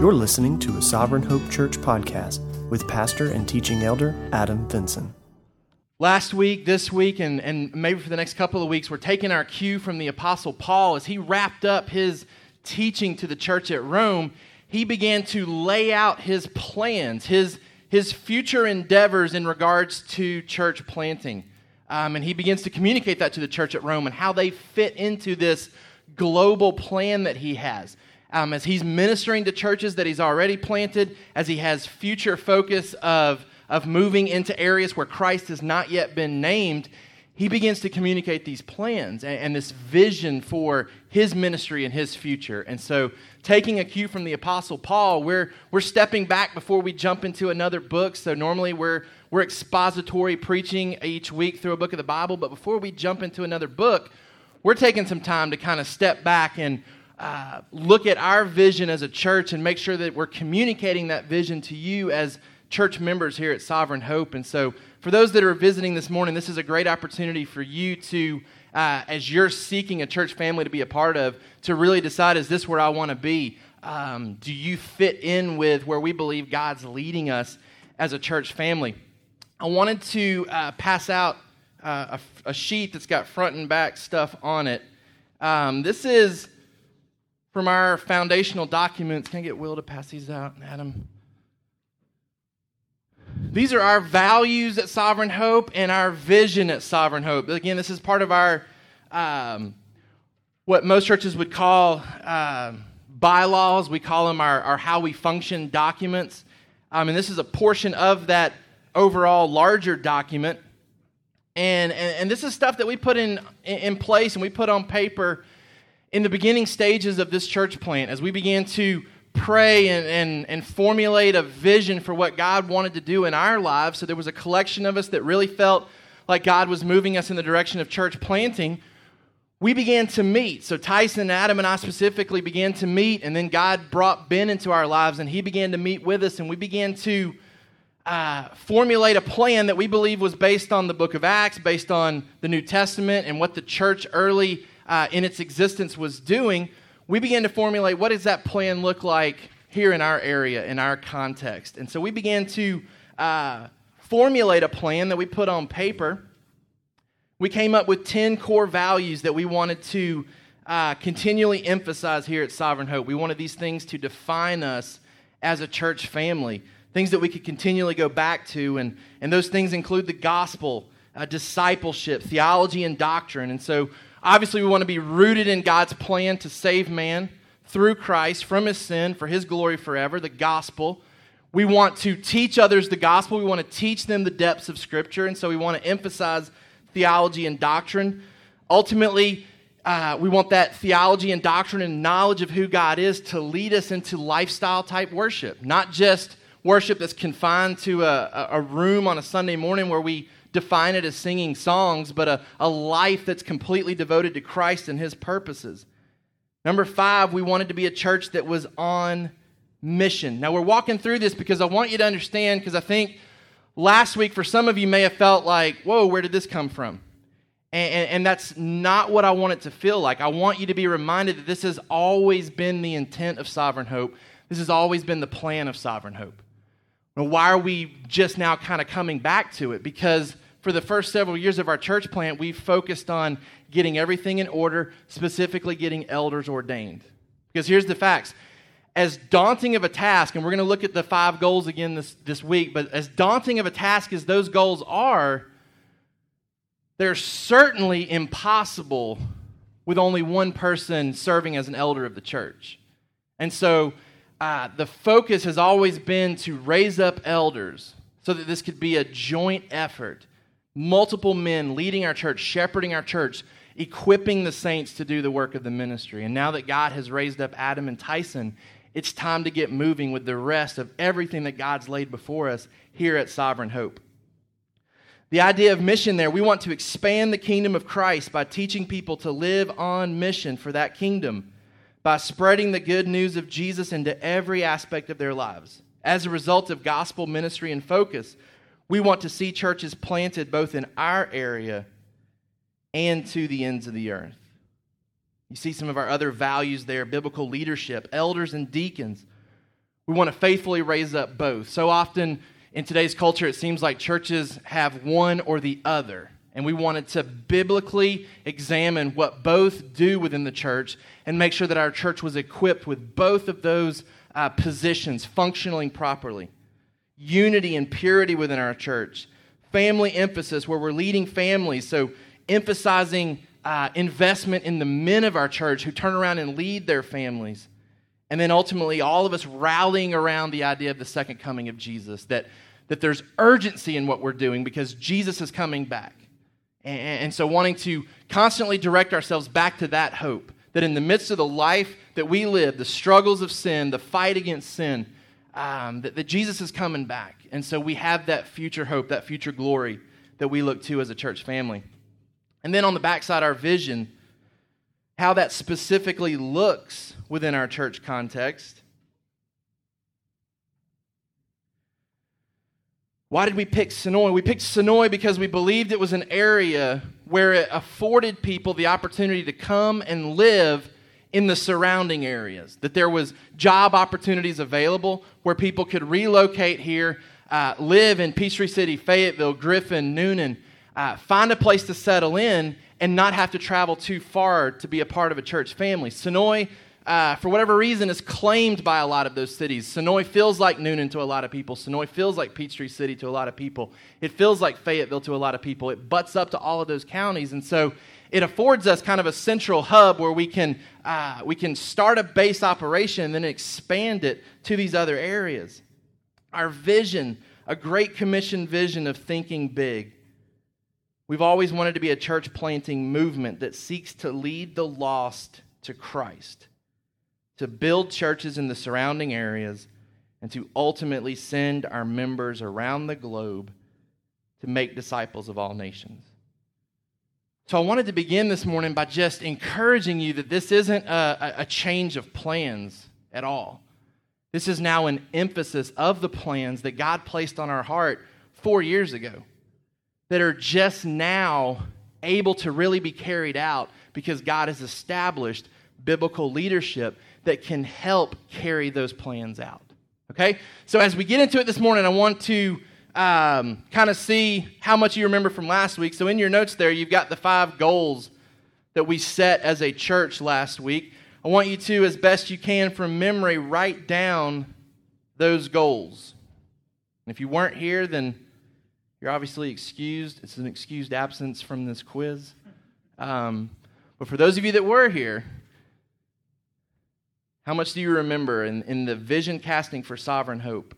You're listening to a Sovereign Hope Church podcast with pastor and teaching elder Adam Vinson. Last week, this week, and, and maybe for the next couple of weeks, we're taking our cue from the Apostle Paul as he wrapped up his teaching to the church at Rome. He began to lay out his plans, his, his future endeavors in regards to church planting. Um, and he begins to communicate that to the church at Rome and how they fit into this global plan that he has um, as he's ministering to churches that he's already planted, as he has future focus of, of moving into areas where Christ has not yet been named, he begins to communicate these plans and, and, this vision for his ministry and his future. And so, taking a cue from the Apostle Paul, we're, we're stepping back before we jump into another book. So, normally we're, we're expository preaching each week through a book of the Bible, but before we jump into another book, we're taking some time to kind of step back and uh, look at our vision as a church and make sure that we're communicating that vision to you as church members here at Sovereign Hope. And so, for those that are visiting this morning, this is a great opportunity for you to, uh, as you're seeking a church family to be a part of, to really decide is this where I want to be? Um, do you fit in with where we believe God's leading us as a church family? I wanted to uh, pass out uh, a, a, sheet that's got front and back stuff on it. Um, this is from our foundational documents. Can I get Will to pass these out, Adam? These are our values at Sovereign Hope and our vision at Sovereign Hope. Again, this is part of our, um, what most churches would call uh, bylaws. We call them our, our how we function documents. Um, and this is a portion of that overall larger document. And, and, and this is stuff that we put in, in place and we put on paper in the beginning stages of this church plant, as we began to pray and, and, and formulate a vision for what God wanted to do in our lives, so there was a collection of us that really felt like God was moving us in the direction of church planting, we began to meet. So Tyson, Adam, and I specifically began to meet, and then God brought Ben into our lives, and he began to meet with us, and we began to uh, formulate a plan that we believe was based on the book of Acts, based on the New Testament, and what the church early uh, in its existence was doing, we began to formulate what does that plan look like here in our area, in our context. And so we began to uh, formulate a plan that we put on paper. We came up with 10 core values that we wanted to uh, continually emphasize here at Sovereign Hope. We wanted these things to define us as a church family, things that we could continually go back to. And, and those things include the gospel, uh, discipleship, theology, and doctrine. And so Obviously, we want to be rooted in God's plan to save man through Christ from his sin for his glory forever, the gospel. We want to teach others the gospel. We want to teach them the depths of Scripture. And so we want to emphasize theology and doctrine. Ultimately, uh, we want that theology and doctrine and knowledge of who God is to lead us into lifestyle type worship, not just worship that's confined to a, a room on a Sunday morning where we define it as singing songs, but a, a life that's completely devoted to Christ and His purposes. Number five, we wanted to be a church that was on mission. Now, we're walking through this because I want you to understand, because I think last week, for some of you, may have felt like, whoa, where did this come from? And, and, and, that's not what I want it to feel like. I want you to be reminded that this has always been the intent of Sovereign Hope. This has always been the plan of Sovereign Hope. Why are we just now kind of coming back to it? Because for the first several years of our church plant, we focused on getting everything in order, specifically getting elders ordained. Because here's the facts. As daunting of a task, and we're going to look at the five goals again this, this week, but as daunting of a task as those goals are, they're certainly impossible with only one person serving as an elder of the church. And so uh, the focus has always been to raise up elders so that this could be a joint effort multiple men leading our church, shepherding our church, equipping the saints to do the work of the ministry. And now that God has raised up Adam and Tyson, it's time to get moving with the rest of everything that God's laid before us here at Sovereign Hope. The idea of mission there, we want to expand the kingdom of Christ by teaching people to live on mission for that kingdom, by spreading the good news of Jesus into every aspect of their lives. As a result of gospel ministry and focus, we want to see churches planted both in our area and to the ends of the earth. You see some of our other values there biblical leadership, elders and deacons We want to faithfully raise up both. So often in today's culture, it seems like churches have one or the other. And we wanted to biblically examine what both do within the church and make sure that our church was equipped with both of those uh, positions functioning properly. Unity and purity within our church. Family emphasis, where we're leading families. So, emphasizing uh, investment in the men of our church who turn around and lead their families. And then ultimately, all of us rallying around the idea of the second coming of Jesus, that, that there's urgency in what we're doing because Jesus is coming back. And, and so, wanting to constantly direct ourselves back to that hope that in the midst of the life that we live, the struggles of sin, the fight against sin, um, that, that Jesus is coming back. And so, we have that future hope, that future glory that we look to as a church family. And then on the backside, our vision, how that specifically looks within our church context. Why did we pick Senoia? We picked Senoia because we believed it was an area where it afforded people the opportunity to come and live in the surrounding areas. That there was job opportunities available where people could relocate here, uh, live in Peachtree City, Fayetteville, Griffin, Newnan, uh, find a place to settle in, and not have to travel too far to be a part of a church family. Senoia uh, for whatever reason, is claimed by a lot of those cities. Senoia feels like Newnan to a lot of people. Senoia feels like Peachtree City to a lot of people. It feels like Fayetteville to a lot of people. It butts up to all of those counties. And so it affords us kind of a central hub where we can, uh, we can start a base operation and then expand it to these other areas. Our vision, a great commission vision of thinking big. We've always wanted to be a church planting movement that seeks to lead the lost to Christ to build churches in the surrounding areas, and to ultimately send our members around the globe to make disciples of all nations. So, I wanted to begin this morning by just encouraging you that this isn't a, a, change of plans at all. This is now an emphasis of the plans that God placed on our heart four years ago that are just now able to really be carried out because God has established biblical leadership that can help carry those plans out. Okay? So as we get into it this morning, I want to um, kind of see how much you remember from last week. So in your notes there, you've got the five goals that we set as a church last week. I want you to, as best you can from memory, write down those goals. And if you weren't here, then you're obviously excused. It's an excused absence from this quiz. Um, but for those of you that were here, how much do you remember in, in the vision casting for sovereign hope?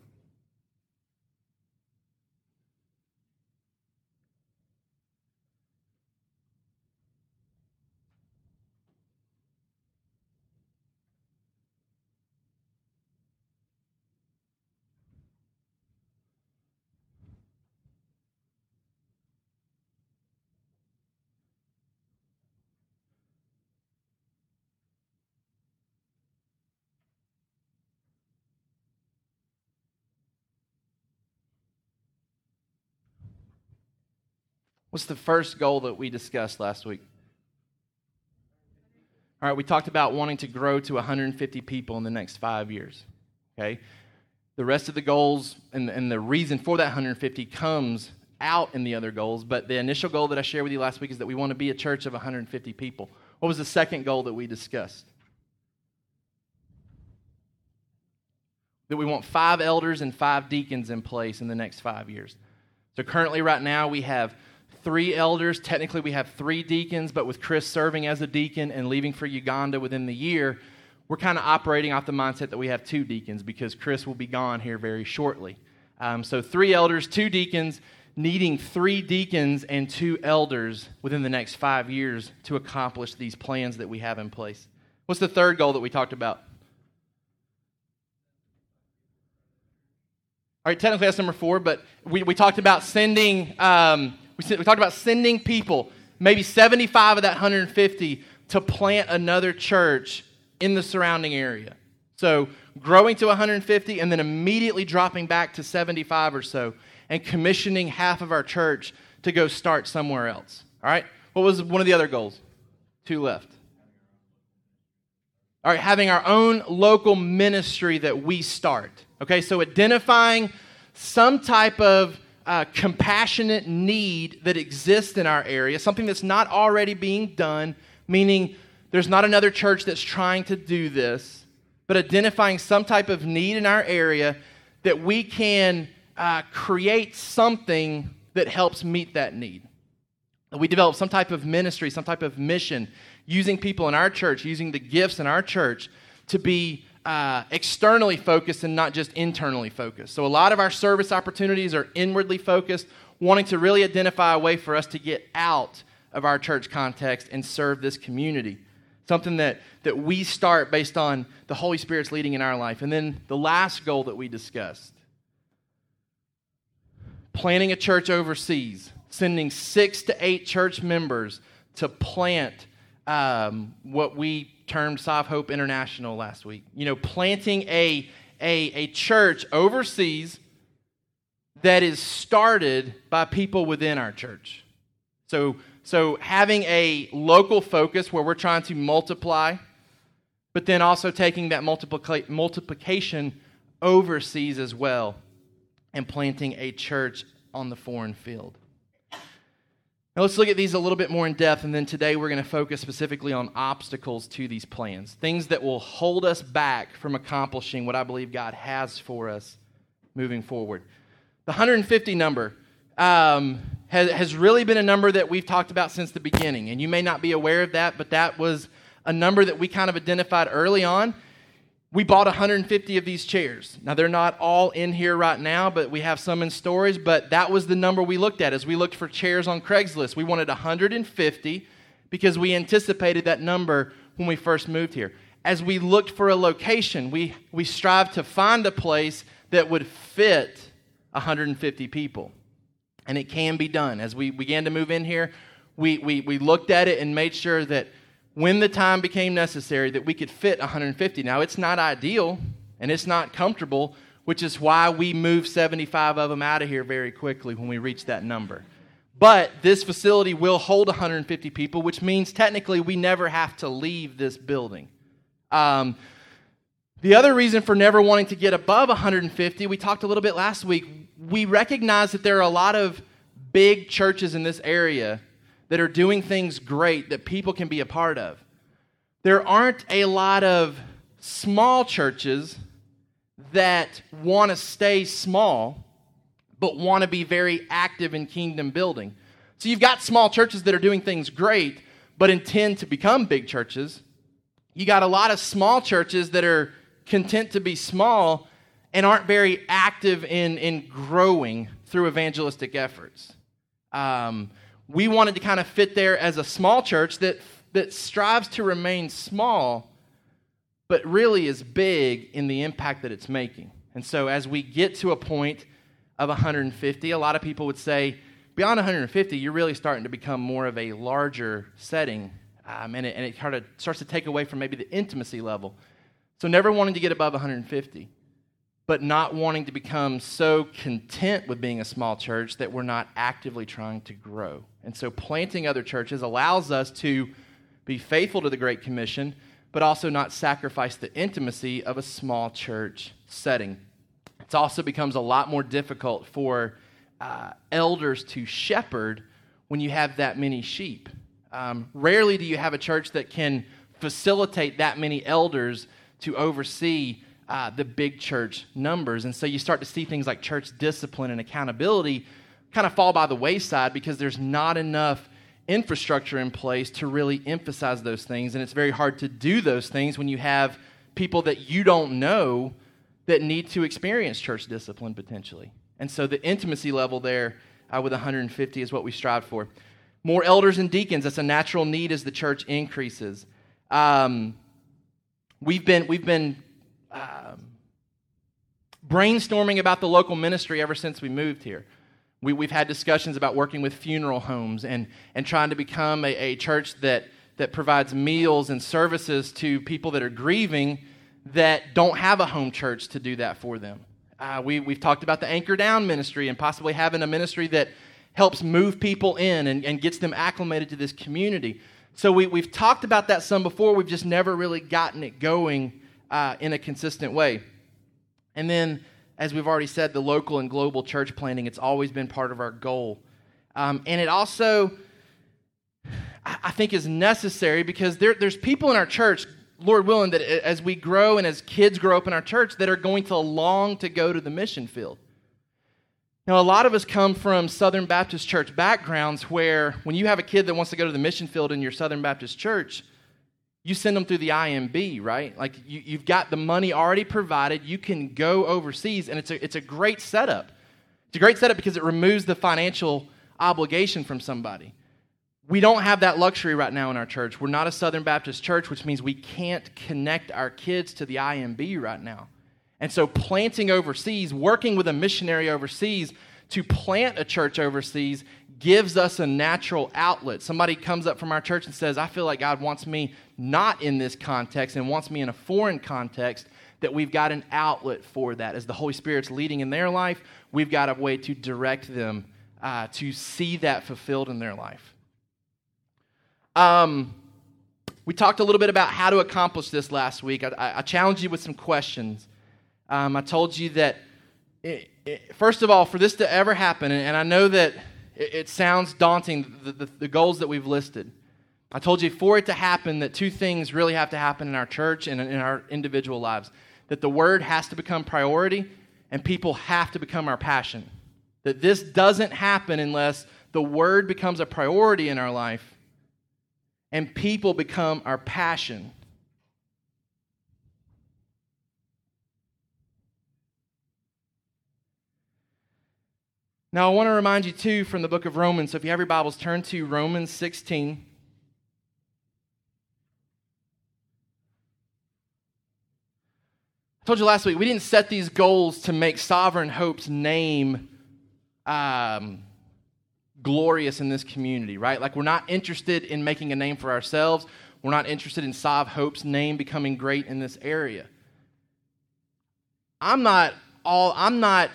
What's the first goal that we discussed last week? All right, we talked about wanting to grow to 150 people in the next five years. Okay? The rest of the goals and, and the reason for that 150 comes out in the other goals, but the initial goal that I shared with you last week is that we want to be a church of 150 people. What was the second goal that we discussed? That we want five elders and five deacons in place in the next five years. So currently, right now, we have three elders. Technically, we have three deacons, but with Chris serving as a deacon and leaving for Uganda within the year, we're kind of operating off the mindset that we have two deacons because Chris will be gone here very shortly. Um, so, three elders, two deacons, needing three deacons and two elders within the next five years to accomplish these plans that we have in place. What's the third goal that we talked about? All right, technically that's number four, but we, we talked about sending um, we, we talked about sending people, maybe 75 of that 150, to plant another church in the surrounding area. So growing to 150 and then immediately dropping back to 75 or so and commissioning half of our church to go start somewhere else. All right? What was one of the other goals? Two left. All right, having our own local ministry that we start. Okay, so identifying some type of uh, compassionate need that exists in our area, something that's not already being done, meaning there's not another church that's trying to do this, but identifying some type of need in our area that we can uh, create something that helps meet that need. We develop some type of ministry, some type of mission, using people in our church, using the gifts in our church to be uh, externally focused and not just internally focused. So, a lot of our service opportunities are inwardly focused, wanting to really identify a way for us to get out of our church context and serve this community. Something that, that we start based on the Holy Spirit's leading in our life. And then the last goal that we discussed planting a church overseas, sending six to eight church members to plant um, what we termed Sov Hope International last week. You know, planting a, a, a church overseas that is started by people within our church. So, so having a local focus where we're trying to multiply, but then also taking that multiplica- multiplication overseas as well and planting a church on the foreign field. Now, let's look at these a little bit more in depth, and then today we're going to focus specifically on obstacles to these plans, things that will hold us back from accomplishing what I believe God has for us moving forward. The 150 number um, has, has really been a number that we've talked about since the beginning, and you may not be aware of that, but that was a number that we kind of identified early on we bought 150 of these chairs. Now, they're not all in here right now, but we have some in storage. But that was the number we looked at as we looked for chairs on Craigslist. We wanted 150 because we anticipated that number when we first moved here. As we looked for a location, we, we strived to find a place that would fit 150 people. And it can be done. As we began to move in here, we, we, we looked at it and made sure that when the time became necessary that we could fit 150. Now, it's not ideal and it's not comfortable, which is why we moved 75 of them out of here very quickly when we reached that number. But this facility will hold 150 people, which means technically we never have to leave this building. Um, the other reason for never wanting to get above 150, we talked a little bit last week. We recognize that there are a lot of big churches in this area that are doing things great that people can be a part of. There aren't a lot of small churches that want to stay small but want to be very active in kingdom building. So you've got small churches that are doing things great but intend to become big churches. You got a lot of small churches that are content to be small and aren't very active in, in growing through evangelistic efforts. Um, we wanted to kind of fit there as a small church that, that strives to remain small, but really is big in the impact that it's making. And so as we get to a point of 150, a lot of people would say, beyond 150, you're really starting to become more of a larger setting. Um, and, it, and it kind of starts to take away from maybe the intimacy level. So never wanting to get above 150 but not wanting to become so content with being a small church that we're not actively trying to grow. And so planting other churches allows us to be faithful to the Great Commission, but also not sacrifice the intimacy of a small church setting. It also becomes a lot more difficult for uh, elders to shepherd when you have that many sheep. Um, rarely do you have a church that can facilitate that many elders to oversee uh, the big church numbers. And so you start to see things like church discipline and accountability kind of fall by the wayside because there's not enough infrastructure in place to really emphasize those things. And it's very hard to do those things when you have people that you don't know that need to experience church discipline potentially. And so the intimacy level there uh, with 150 is what we strive for. More elders and deacons, that's a natural need as the church increases. Um, we've, been, we've been um, brainstorming about the local ministry ever since we moved here. We, have had discussions about working with funeral homes and, and trying to become a, a church that, that provides meals and services to people that are grieving that don't have a home church to do that for them. Uh, we, we've talked about the Anchor Down ministry and possibly having a ministry that helps move people in and, and gets them acclimated to this community. So we, we've talked about that some before. We've just never really gotten it going uh, in a consistent way. And then, as we've already said, the local and global church planting, it's always been part of our goal. Um, and it also, I think, is necessary because there, there's people in our church, Lord willing, that as we grow and as kids grow up in our church, that are going to long to go to the mission field. Now, a lot of us come from Southern Baptist church backgrounds where when you have a kid that wants to go to the mission field in your Southern Baptist church, you send them through the IMB, right? Like you, have got the money already provided. You can go overseas, and it's a, it's a great setup. It's a great setup because it removes the financial obligation from somebody. We don't have that luxury right now in our church. We're not a Southern Baptist church, which means we can't connect our kids to the IMB right now. And so, planting overseas, working with a missionary overseas to plant a church overseas gives us a natural outlet. Somebody comes up from our church and says, I feel like God wants me not in this context and wants me in a foreign context, that we've got an outlet for that. As the Holy Spirit's leading in their life, we've got a way to direct them uh, to see that fulfilled in their life. Um, we talked a little bit about how to accomplish this last week. I, I challenged you with some questions. Um, I told you that, it, it, first of all, for this to ever happen, and, and I know that it, it sounds daunting, the, the, the, goals that we've listed. I told you for it to happen, that two things really have to happen in our church and in our individual lives that the word has to become priority, and people have to become our passion. That this doesn't happen unless the word becomes a priority in our life and people become our passion. Now, I want to remind you, too, from the book of Romans. So if you have your Bibles, turn to Romans 16. I told you last week, we didn't set these goals to make Sovereign Hope's name um, glorious in this community, right? Like, we're not interested in making a name for ourselves. We're not interested in Sov Hope's name becoming great in this area. I'm not all, I'm not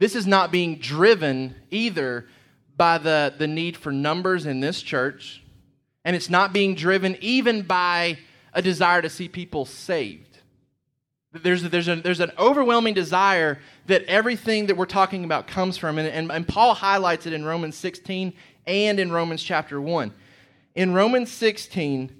this is not being driven either by the, the need for numbers in this church, and it's not being driven even by a desire to see people saved. There's, there's, a, there's an overwhelming desire that everything that we're talking about comes from, and, and, and Paul highlights it in Romans 16 and in Romans chapter 1. In Romans 16,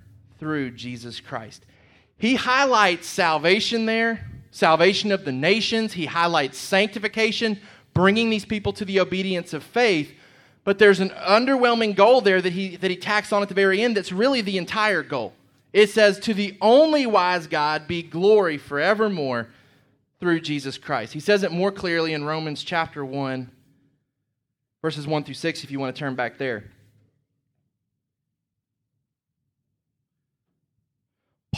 through Jesus Christ. He highlights salvation there, salvation of the nations. He highlights sanctification, bringing these people to the obedience of faith. But there's an underwhelming goal there that he, that he tacks on at the very end that's really the entire goal. It says, To the only wise God be glory forevermore through Jesus Christ. He says it more clearly in Romans chapter 1, verses 1 through 6, if you want to turn back there.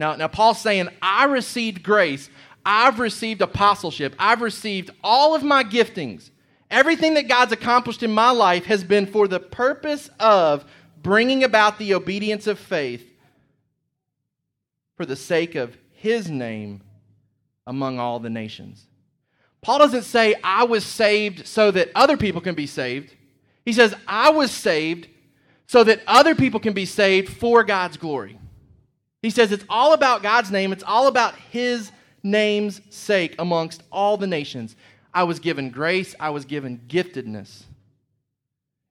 now, now Paul's saying, I received grace. I've received apostleship. I've received all of my giftings. Everything that God's accomplished in my life has been for the purpose of bringing about the obedience of faith for the sake of his name among all the nations. Paul doesn't say, I was saved so that other people can be saved. He says, I was saved so that other people can be saved for God's glory. He says it's all about God's name, it's all about His name's sake amongst all the nations. I was given grace, I was given giftedness.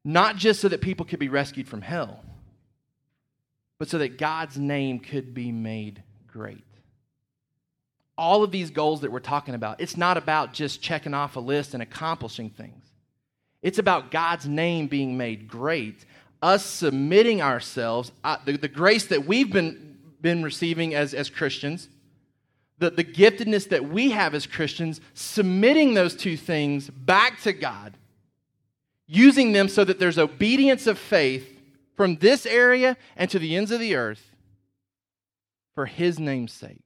Not just so that people could be rescued from hell, but so that God's name could be made great. All of these goals that we're talking about, it's not about just checking off a list and accomplishing things. It's about God's name being made great, us submitting ourselves, uh, the, the grace that we've been, been receiving as, as Christians, the, the giftedness that we have as Christians, submitting those two things back to God, using them so that there's obedience of faith from this area and to the ends of the earth for His name's sake.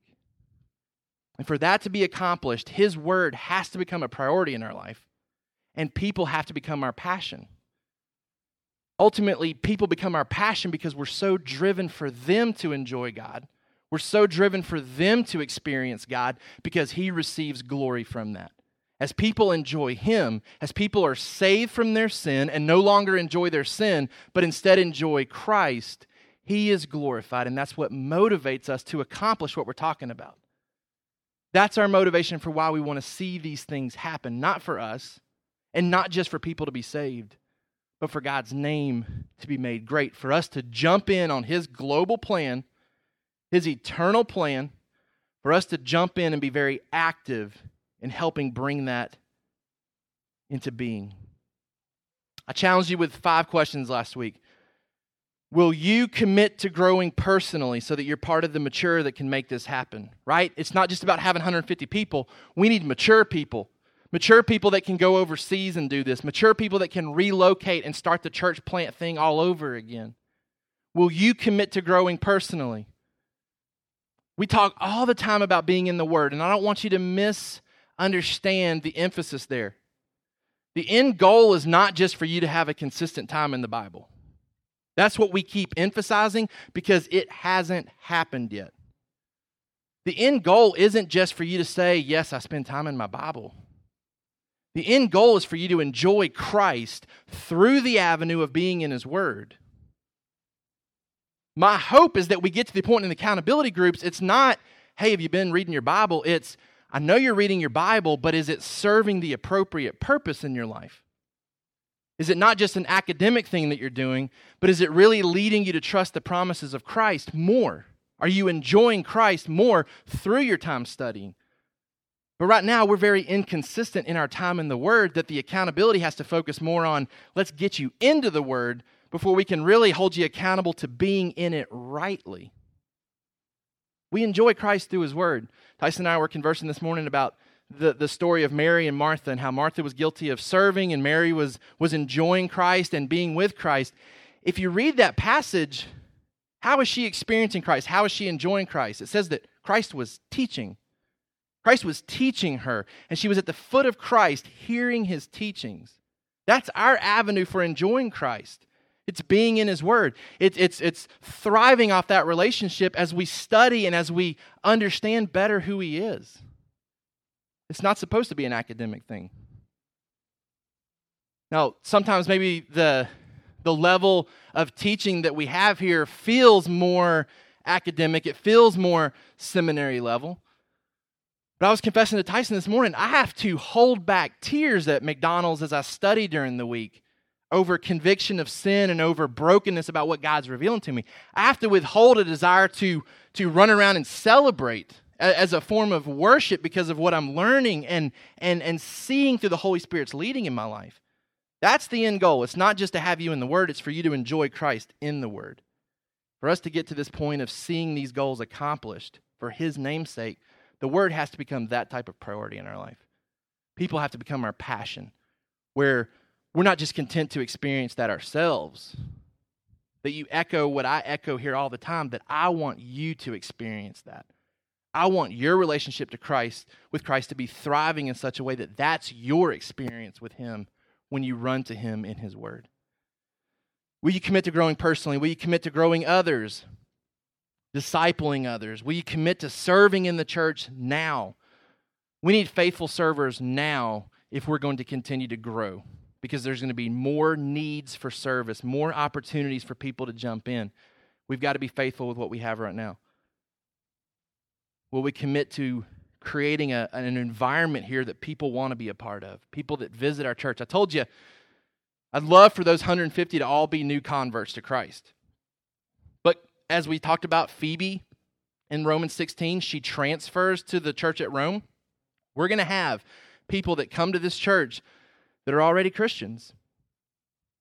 And for that to be accomplished, His word has to become a priority in our life, and people have to become our passion. Ultimately, people become our passion because we're so driven for them to enjoy God we're so driven for them to experience God because He receives glory from that. As people enjoy Him, as people are saved from their sin and no longer enjoy their sin, but instead enjoy Christ, He is glorified. And that's what motivates us to accomplish what we're talking about. That's our motivation for why we want to see these things happen, not for us and not just for people to be saved, but for God's name to be made great, for us to jump in on His global plan his eternal plan for us to jump in and be very active in helping bring that into being. I challenged you with five questions last week. Will you commit to growing personally so that you're part of the mature that can make this happen? Right? It's not just about having 150 people. We need mature people. Mature people that can go overseas and do this. Mature people that can relocate and start the church plant thing all over again. Will you commit to growing personally? We talk all the time about being in the Word, and I don't want you to misunderstand the emphasis there. The end goal is not just for you to have a consistent time in the Bible. That's what we keep emphasizing because it hasn't happened yet. The end goal isn't just for you to say, Yes, I spend time in my Bible. The end goal is for you to enjoy Christ through the avenue of being in His Word. My hope is that we get to the point in the accountability groups, it's not, hey, have you been reading your Bible? It's, I know you're reading your Bible, but is it serving the appropriate purpose in your life? Is it not just an academic thing that you're doing, but is it really leading you to trust the promises of Christ more? Are you enjoying Christ more through your time studying? But right now, we're very inconsistent in our time in the Word that the accountability has to focus more on let's get you into the Word before we can really hold you accountable to being in it rightly. We enjoy Christ through His Word. Tyson and I were conversing this morning about the, the story of Mary and Martha and how Martha was guilty of serving and Mary was, was enjoying Christ and being with Christ. If you read that passage, how is she experiencing Christ? How is she enjoying Christ? It says that Christ was teaching. Christ was teaching her, and she was at the foot of Christ hearing his teachings. That's our avenue for enjoying Christ. It's being in His Word. It, it's, it's thriving off that relationship as we study and as we understand better who He is. It's not supposed to be an academic thing. Now, sometimes maybe the, the level of teaching that we have here feels more academic, it feels more seminary level. But I was confessing to Tyson this morning, I have to hold back tears at McDonald's as I study during the week over conviction of sin and over brokenness about what God's revealing to me. I have to withhold a desire to, to run around and celebrate as a form of worship because of what I'm learning and, and, and seeing through the Holy Spirit's leading in my life. That's the end goal. It's not just to have you in the Word, it's for you to enjoy Christ in the Word. For us to get to this point of seeing these goals accomplished for His namesake, the Word has to become that type of priority in our life. People have to become our passion, where we're not just content to experience that ourselves. That you echo what I echo here all the time, that I want you to experience that. I want your relationship to Christ, with Christ, to be thriving in such a way that that's your experience with Him when you run to Him in His Word. Will you commit to growing personally? Will you commit to growing others, discipling others? Will you commit to serving in the church now? We need faithful servers now if we're going to continue to grow because there's going to be more needs for service, more opportunities for people to jump in. We've got to be faithful with what we have right now. Will we commit to creating a, an environment here that people want to be a part of, people that visit our church? I told you, I'd love for those 150 to all be new converts to Christ. As we talked about Phoebe in Romans 16, she transfers to the church at Rome. We're going to have people that come to this church that are already Christians,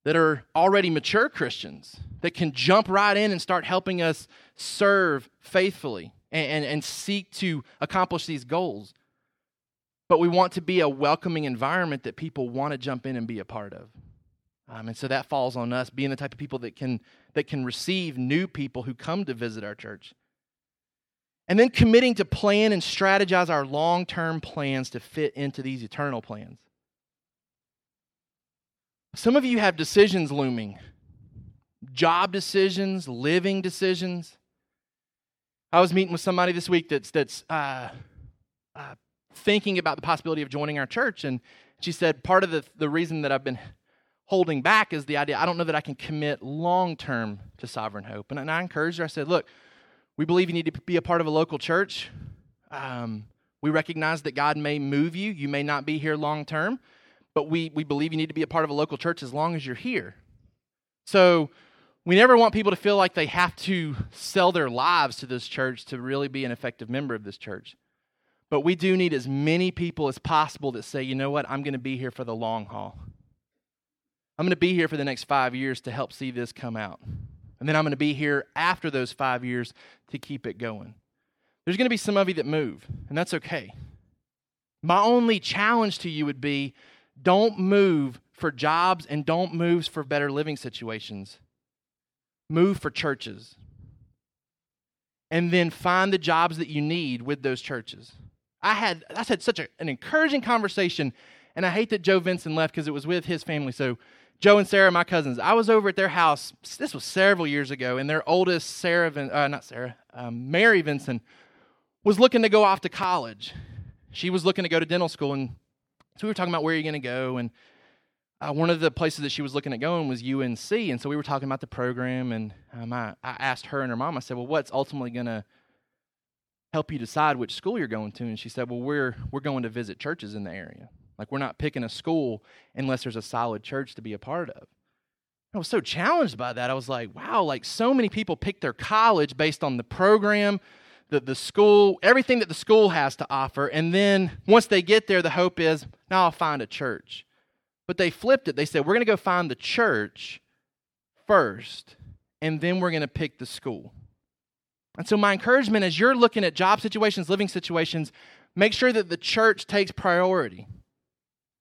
that are already mature Christians, that can jump right in and start helping us serve faithfully and, and, and seek to accomplish these goals. But we want to be a welcoming environment that people want to jump in and be a part of. Um, and so that falls on us being the type of people that can, that can receive new people who come to visit our church. And then committing to plan and strategize our long term plans to fit into these eternal plans. Some of you have decisions looming job decisions, living decisions. I was meeting with somebody this week that's, that's uh, uh, thinking about the possibility of joining our church. And she said, part of the, the reason that I've been holding back is the idea I don't know that I can commit long term to sovereign hope. And, and I encouraged her, I said, look, we believe you need to be a part of a local church. Um, we recognize that God may move you. You may not be here long term, but we, we believe you need to be a part of a local church as long as you're here. So we never want people to feel like they have to sell their lives to this church to really be an effective member of this church. But we do need as many people as possible that say, you know what, I'm going to be here for the long haul. I'm going to be here for the next five years to help see this come out. And then I'm going to be here after those five years to keep it going. There's going to be some of you that move, and that's okay. My only challenge to you would be don't move for jobs and don't move for better living situations. Move for churches. And then find the jobs that you need with those churches. I had I had such a, an encouraging conversation, and I hate that Joe Vincent left because it was with his family. So Joe and Sarah, my cousins, I was over at their house. This was several years ago, and their oldest, Sarah, Vin, uh, not Sarah, um, Mary Vincent, was looking to go off to college. She was looking to go to dental school, and so we were talking about where you're going to go. And uh, one of the places that she was looking at going was UNC, and so we were talking about the program. And um, I, I asked her and her mom. I said, "Well, what's ultimately going to help you decide which school you're going to?" And she said, "Well, we're we're going to visit churches in the area." Like, we're not picking a school unless there's a solid church to be a part of. I was so challenged by that. I was like, wow, like so many people pick their college based on the program, the, the school, everything that the school has to offer. And then once they get there, the hope is, now I'll find a church. But they flipped it. They said, we're going to go find the church first, and then we're going to pick the school. And so, my encouragement as you're looking at job situations, living situations, make sure that the church takes priority.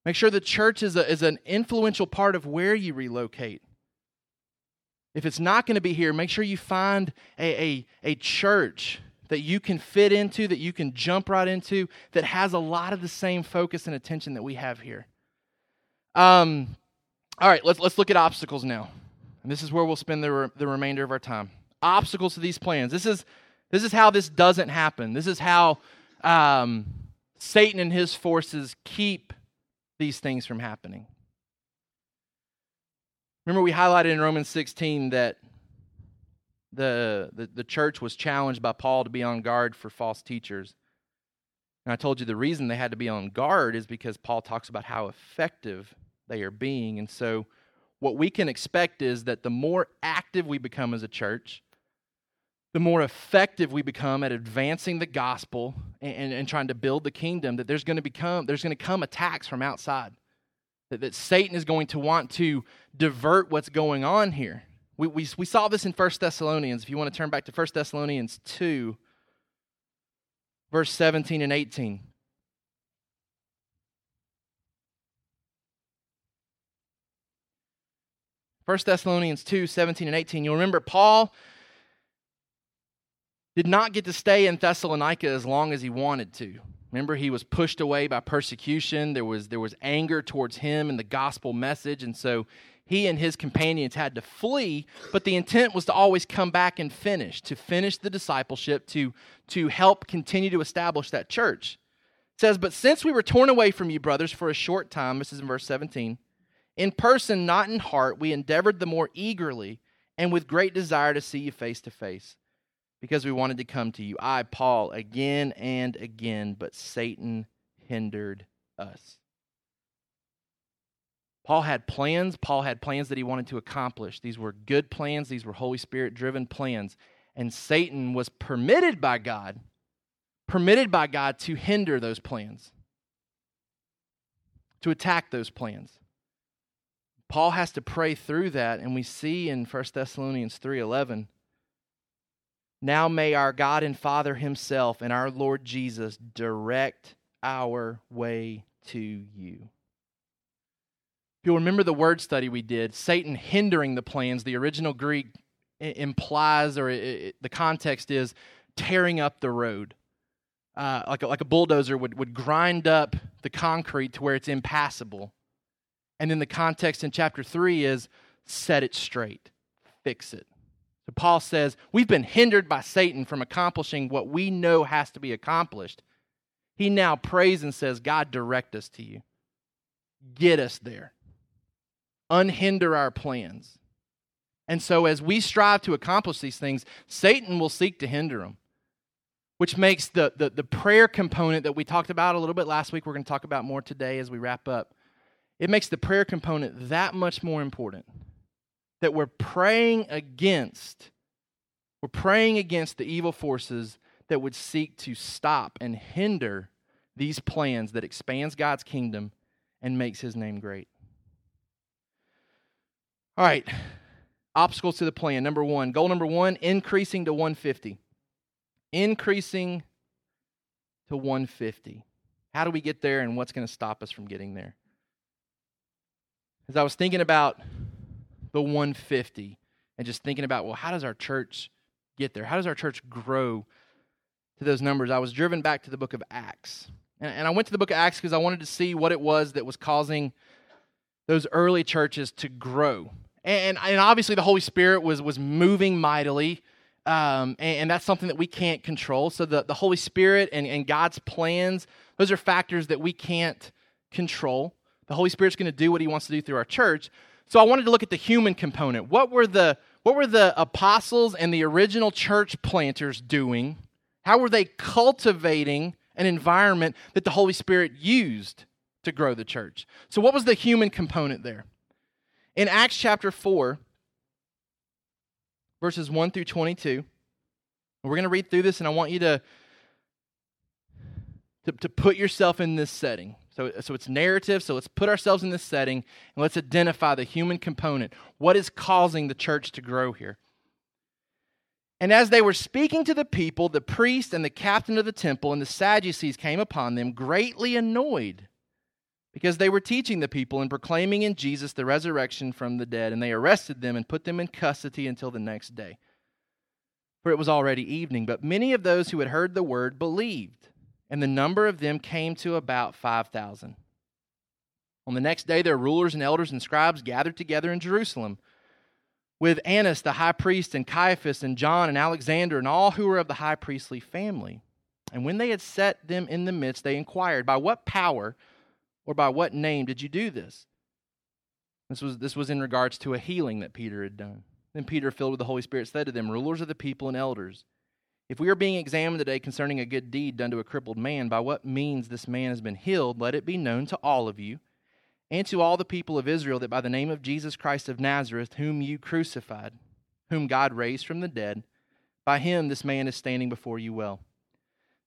Make sure the church is, a, is an influential part of where you relocate. If it's not going to be here, make sure you find a, a, a church that you can fit into, that you can jump right into, that has a lot of the same focus and attention that we have here. Um, all right, let's, let's look at obstacles now. And this is where we'll spend the, re- the remainder of our time. Obstacles to these plans. This is, this is how this doesn't happen. This is how um, Satan and his forces keep these things from happening. Remember, we highlighted in Romans 16 that the, the, the church was challenged by Paul to be on guard for false teachers. And I told you the reason they had to be on guard is because Paul talks about how effective they are being. And so, what we can expect is that the more active we become as a church, the more effective we become at advancing the gospel and, and, and trying to build the kingdom, that there's going to become there's going to come attacks from outside. That, that Satan is going to want to divert what's going on here. We, we, we saw this in 1 Thessalonians. If you want to turn back to 1 Thessalonians 2, verse 17 and 18. First Thessalonians 2, 17 and 18. You'll remember Paul did not get to stay in Thessalonica as long as he wanted to. Remember, he was pushed away by persecution. There was, there was anger towards him and the gospel message. And so he and his companions had to flee, but the intent was to always come back and finish, to finish the discipleship, to, to help continue to establish that church. It says, But since we were torn away from you, brothers, for a short time, this is in verse 17, in person, not in heart, we endeavored the more eagerly and with great desire to see you face to face because we wanted to come to you. I, Paul, again and again, but Satan hindered us. Paul had plans. Paul had plans that he wanted to accomplish. These were good plans, these were Holy Spirit driven plans. And Satan was permitted by God, permitted by God to hinder those plans, to attack those plans. Paul has to pray through that, and we see in 1 Thessalonians 3:11, now may our God and Father himself and our Lord Jesus direct our way to you. If you'll remember the word study we did, Satan hindering the plans, the original Greek implies, or it, it, the context is tearing up the road. Uh, like, a, like a bulldozer would, would grind up the concrete to where it's impassable. And then the context in chapter 3 is set it straight, fix it. Paul says, We've been hindered by Satan from accomplishing what we know has to be accomplished. He now prays and says, God, direct us to you. Get us there unhinder our plans. And so, as we strive to accomplish these things, Satan will seek to hinder them, which makes the, the, the, prayer component that we talked about a little bit last week, we're going to talk about more today as we wrap up. It makes the prayer component that much more important. That we're praying against, we're praying against the evil forces that would seek to stop and hinder these plans that expands God's kingdom and makes his name great. All right. Obstacles to the plan. Number one. Goal number one increasing to 150. Increasing to 150. How do we get there and what's going to stop us from getting there? As I was thinking about the 150 and just thinking about, well, how does our church get there? How does our church grow to those numbers? I was driven back to the book of Acts. And, I went to the book of Acts because I wanted to see what it was that was causing those early churches to grow. And, and obviously, the Holy Spirit was, was moving mightily. Um, and, and, that's something that we can't control. So, the, the Holy Spirit and, and God's plans, those are factors that we can't control. The Holy Spirit's going to do what He wants to do through our church. So, I wanted to look at the human component. What were the, what were the apostles and the original church planters doing? How were they cultivating an environment that the Holy Spirit used to grow the church? So, what was the human component there? In Acts chapter 4, verses 1 through 22, we're going to read through this, and I want you to, to, to put yourself in this setting. So, so it's narrative, so let's put ourselves in this setting and let's identify the human component. What is causing the church to grow here? And as they were speaking to the people, the priest and the captain of the temple and the Sadducees came upon them, greatly annoyed because they were teaching the people and proclaiming in Jesus the resurrection from the dead, and they arrested them and put them in custody until the next day. For it was already evening, but many of those who had heard the word believed, and the number of them came to about 5,000. On the next day, their rulers and elders and scribes gathered together in Jerusalem with Annas the high priest, and Caiaphas, and John, and Alexander, and all who were of the high priestly family. And when they had set them in the midst, they inquired, By what power? Or by what name did you do this? This was, this was in regards to a healing that Peter had done. Then Peter, filled with the Holy Spirit, said to them, Rulers of the people and elders, if we are being examined today concerning a good deed done to a crippled man, by what means this man has been healed, let it be known to all of you and to all the people of Israel that by the name of Jesus Christ of Nazareth, whom you crucified, whom God raised from the dead, by him this man is standing before you well.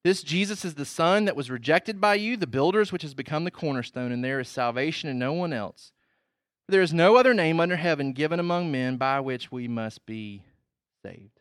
This Jesus is the Son that was rejected by you, the builders, which has become the cornerstone, and there is salvation in no one else. There is no other name under heaven given among men by which we must be saved.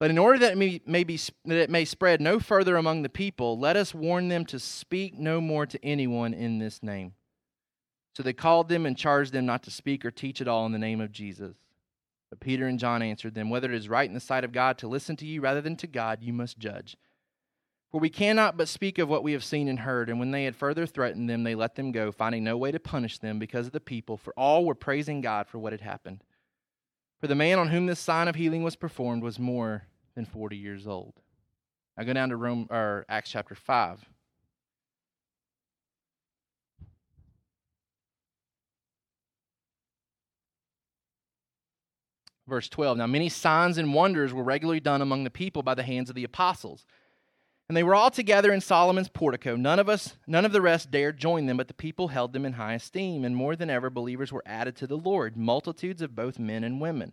But in order that it may, may be, that it may spread no further among the people, let us warn them to speak no more to anyone in this name. So they called them and charged them not to speak or teach at all in the name of Jesus. But Peter and John answered them, Whether it is right in the sight of God to listen to you rather than to God, you must judge. For we cannot but speak of what we have seen and heard. And when they had further threatened them, they let them go, finding no way to punish them because of the people, for all were praising God for what had happened. For the man on whom this sign of healing was performed was more than 40 years old. I go down to Rome or Acts chapter 5. Verse 12. Now, many signs and wonders were regularly done among the people by the hands of the apostles. And they were all together in Solomon's portico. None of us, none of the rest dared join them, but the people held them in high esteem, and more than ever believers were added to the Lord, multitudes of both men and women.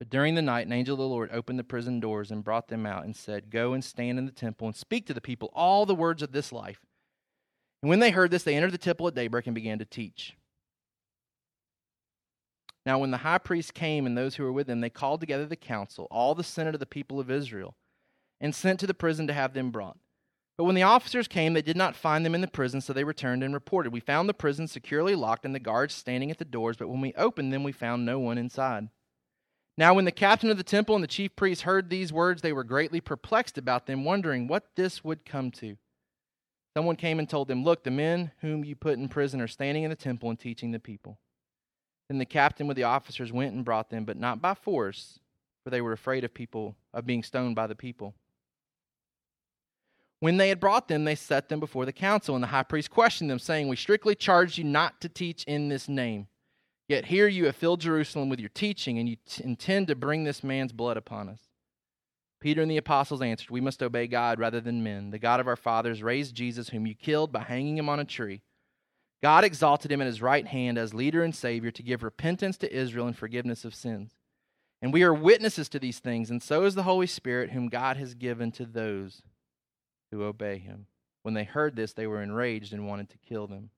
But during the night, an angel of the Lord opened the prison doors and brought them out and said, Go and stand in the temple and speak to the people all the words of this life. And when they heard this, they entered the temple at daybreak and began to teach. Now, when the high priest came and those who were with him, they called together the council, all the senate of the people of Israel, and sent to the prison to have them brought. But when the officers came, they did not find them in the prison, so they returned and reported. We found the prison securely locked and the guards standing at the doors, but when we opened them, we found no one inside. Now, when the captain of the temple and the chief priests heard these words, they were greatly perplexed about them, wondering what this would come to. Someone came and told them, Look, the men whom you put in prison are standing in the temple and teaching the people. Then the captain with the officers went and brought them, but not by force, for they were afraid of people, of being stoned by the people. When they had brought them, they set them before the council, and the high priest questioned them, saying, We strictly charge you not to teach in this name. Yet here you have filled Jerusalem with your teaching, and you t- intend to bring this man's blood upon us. Peter and the apostles answered, We must obey God rather than men. The God of our fathers raised Jesus, whom you killed by hanging him on a tree. God exalted him at his right hand as leader and Savior to give repentance to Israel and forgiveness of sins. And we are witnesses to these things, and so is the Holy Spirit, whom God has given to those who obey him. When they heard this, they were enraged and wanted to kill them.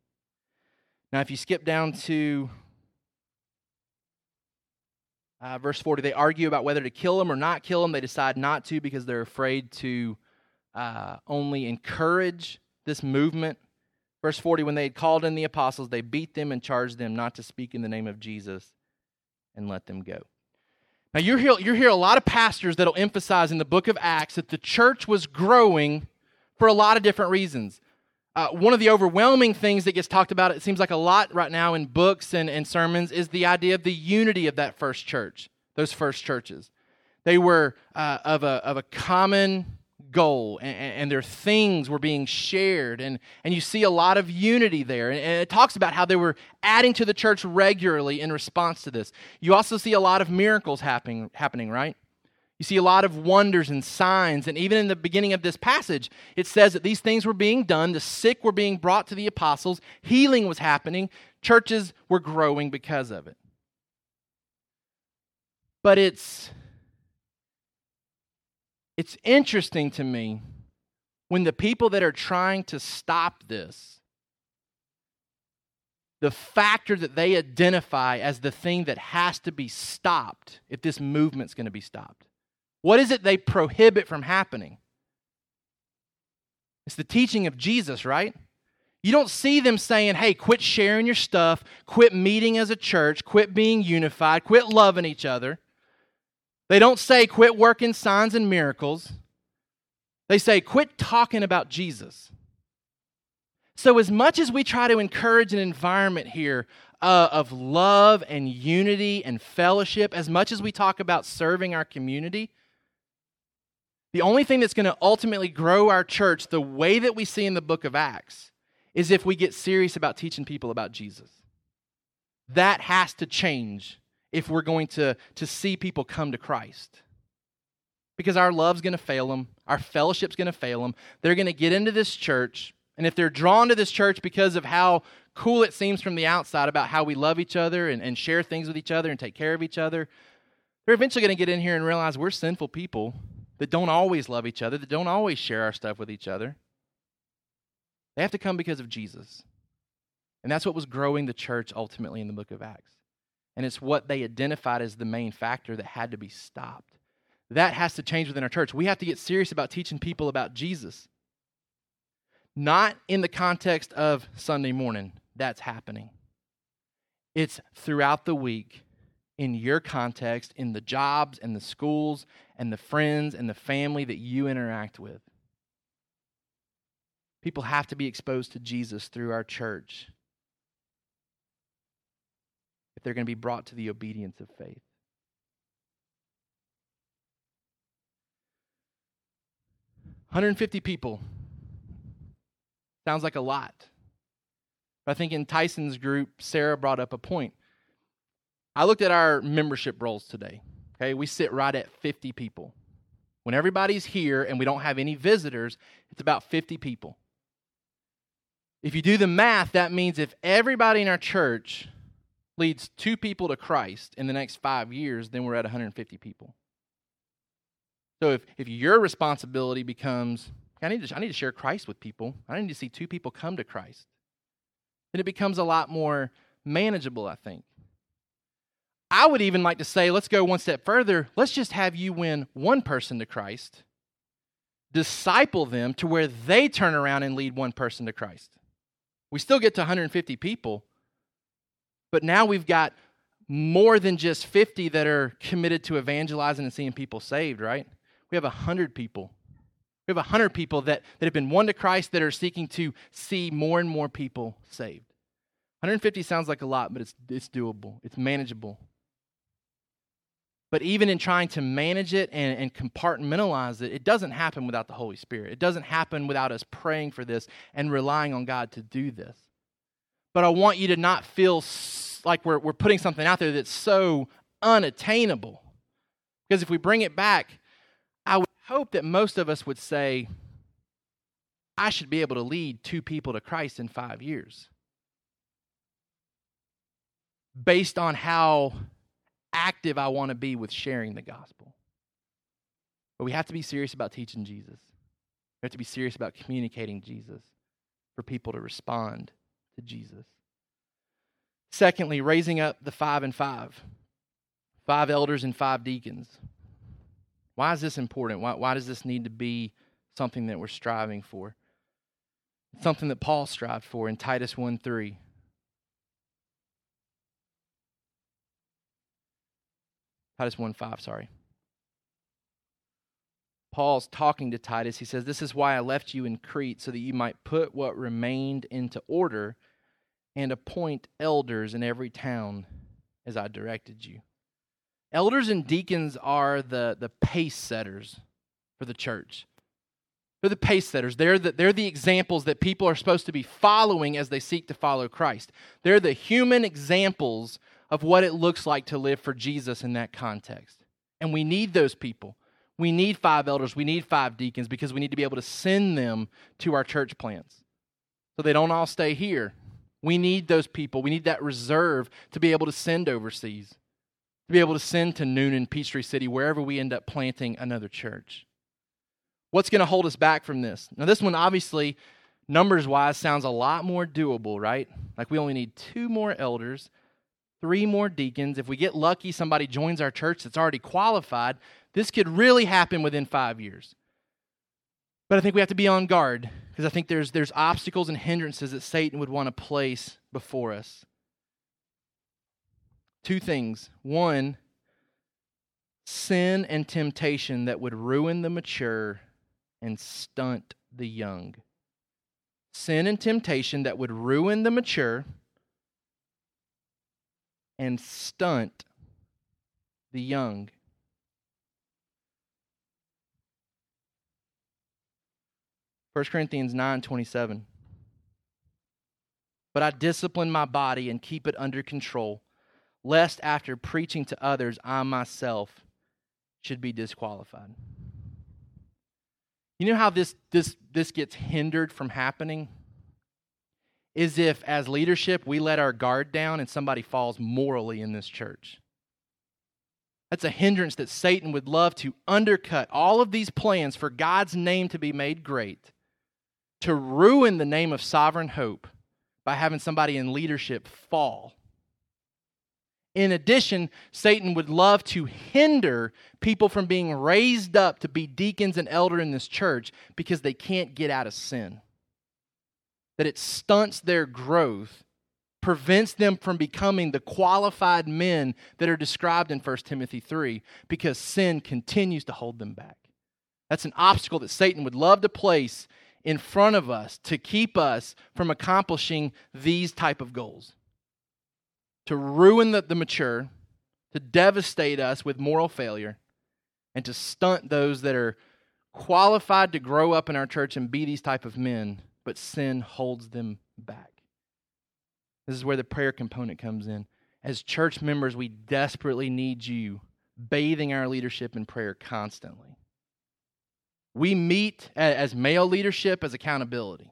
Now, if you skip down to uh, verse 40, they argue about whether to kill him or not kill him. They decide not to because they're afraid to uh, only encourage this movement. Verse 40, when they had called in the apostles, they beat them and charged them not to speak in the name of Jesus and let them go. Now, you hear, you hear a lot of pastors that'll emphasize in the book of Acts that the church was growing for a lot of different reasons. Uh, one of the overwhelming things that gets talked about, it seems like a lot right now in books and, and sermons, is the idea of the unity of that first church, those first churches. They were uh, of, a, of a common goal, and, and, their things were being shared, and, and you see a lot of unity there. And, and it talks about how they were adding to the church regularly in response to this. You also see a lot of miracles happening, happening right? You see a lot of wonders and signs. And even in the beginning of this passage, it says that these things were being done. The sick were being brought to the apostles, healing was happening, churches were growing because of it. But it's it's interesting to me when the people that are trying to stop this the factor that they identify as the thing that has to be stopped if this movement's going to be stopped what is it they prohibit from happening? It's the teaching of Jesus, right? You don't see them saying, hey, quit sharing your stuff, quit meeting as a church, quit being unified, quit loving each other. They don't say, quit working signs and miracles. They say, quit talking about Jesus. So, as much as we try to encourage an environment here uh, of love and unity and fellowship, as much as we talk about serving our community, the only thing that's going to ultimately grow our church the way that we see in the book of Acts is if we get serious about teaching people about Jesus. That has to change if we're going to, to see people come to Christ. Because our love's going to fail them, our fellowship's going to fail them. They're going to get into this church, and if they're drawn to this church because of how cool it seems from the outside about how we love each other and, and share things with each other and take care of each other, they're eventually going to get in here and realize we're sinful people that don't always love each other, that don't always share our stuff with each other. They have to come because of Jesus. And that's what was growing the church ultimately in the book of Acts. And it's what they identified as the main factor that had to be stopped. That has to change within our church. We have to get serious about teaching people about Jesus. Not in the context of Sunday morning, that's happening. It's throughout the week in your context, in the jobs and the schools and the friends and the family that you interact with. People have to be exposed to Jesus through our church if they're going to be brought to the obedience of faith. Hundred and fifty people sounds like a lot. But I think in Tyson's group, Sarah brought up a point. I looked at our membership rolls today. Okay, we sit right at 50 people. When everybody's here and we don't have any visitors, it's about 50 people. If you do the math, that means if everybody in our church leads two people to Christ in the next five years, then we're at 150 people. So if, if your responsibility becomes, I need, to, I need to share Christ with people, I need to see two people come to Christ, then it becomes a lot more manageable, I think. I would even like to say, let's go one step further. Let's just have you win one person to Christ, disciple them to where they turn around and lead one person to Christ. We still get to 150 people, but now we've got more than just 50 that are committed to evangelizing and seeing people saved, right? We have 100 people. We have 100 people that, that have been won to Christ that are seeking to see more and more people saved. 150 sounds like a lot, but it's, it's doable, it's manageable. But even in trying to manage it and, and, compartmentalize it, it doesn't happen without the Holy Spirit. It doesn't happen without us praying for this and relying on God to do this. But I want you to not feel like we're, we're putting something out there that's so unattainable. Because if we bring it back, I would hope that most of us would say, I should be able to lead two people to Christ in five years. Based on how active I want to be with sharing the gospel. But we have to be serious about teaching Jesus. We have to be serious about communicating Jesus for people to respond to Jesus. Secondly, raising up the five and five five elders and five deacons. Why is this important? Why, why does this need to be something that we're striving for? Something that Paul strived for in Titus 1 3. Titus 1 5, sorry. Paul's talking to Titus. He says, This is why I left you in Crete, so that you might put what remained into order and appoint elders in every town as I directed you. Elders and deacons are the, the pace setters for the church. They're the pace setters. They're the, they're the examples that people are supposed to be following as they seek to follow Christ. They're the human examples of what it looks like to live for Jesus in that context. And we need those people. We need five elders, we need five deacons because we need to be able to send them to our church plants so they don't all stay here. We need those people. We need that reserve to be able to send overseas, to be able to send to Newnan, Peachtree City, wherever we end up planting another church. What's going to hold us back from this? Now, this one obviously, numbers wise, sounds a lot more doable, right? Like we only need two more elders three more deacons. If we get lucky, somebody joins our church that's already qualified. This could really happen within five years. But I think we have to be on guard because I think there's, there's obstacles and hindrances that Satan would want to place before us. Two things. One, sin and temptation that would ruin the mature and stunt the young. Sin and temptation that would ruin the mature and stunt the young. First Corinthians 9 27. But I discipline my body and keep it under control, lest after preaching to others, I myself should be disqualified. You know how this, this, this gets hindered from happening? Is if, as leadership, we let our guard down and somebody falls morally in this church. That's a hindrance that Satan would love to undercut all of these plans for God's name to be made great, to ruin the name of sovereign hope by having somebody in leadership fall. In addition, Satan would love to hinder people from being raised up to be deacons and elder in this church because they can't get out of sin that it stunts their growth prevents them from becoming the qualified men that are described in 1 Timothy 3 because sin continues to hold them back. That's an obstacle that Satan would love to place in front of us to keep us from accomplishing these type of goals. To ruin the, the mature, to devastate us with moral failure, and to stunt those that are qualified to grow up in our church and be these type of men, but sin holds them back. This is where the prayer component comes in. As church members, we desperately need you bathing our leadership in prayer constantly. We meet as male leadership as accountability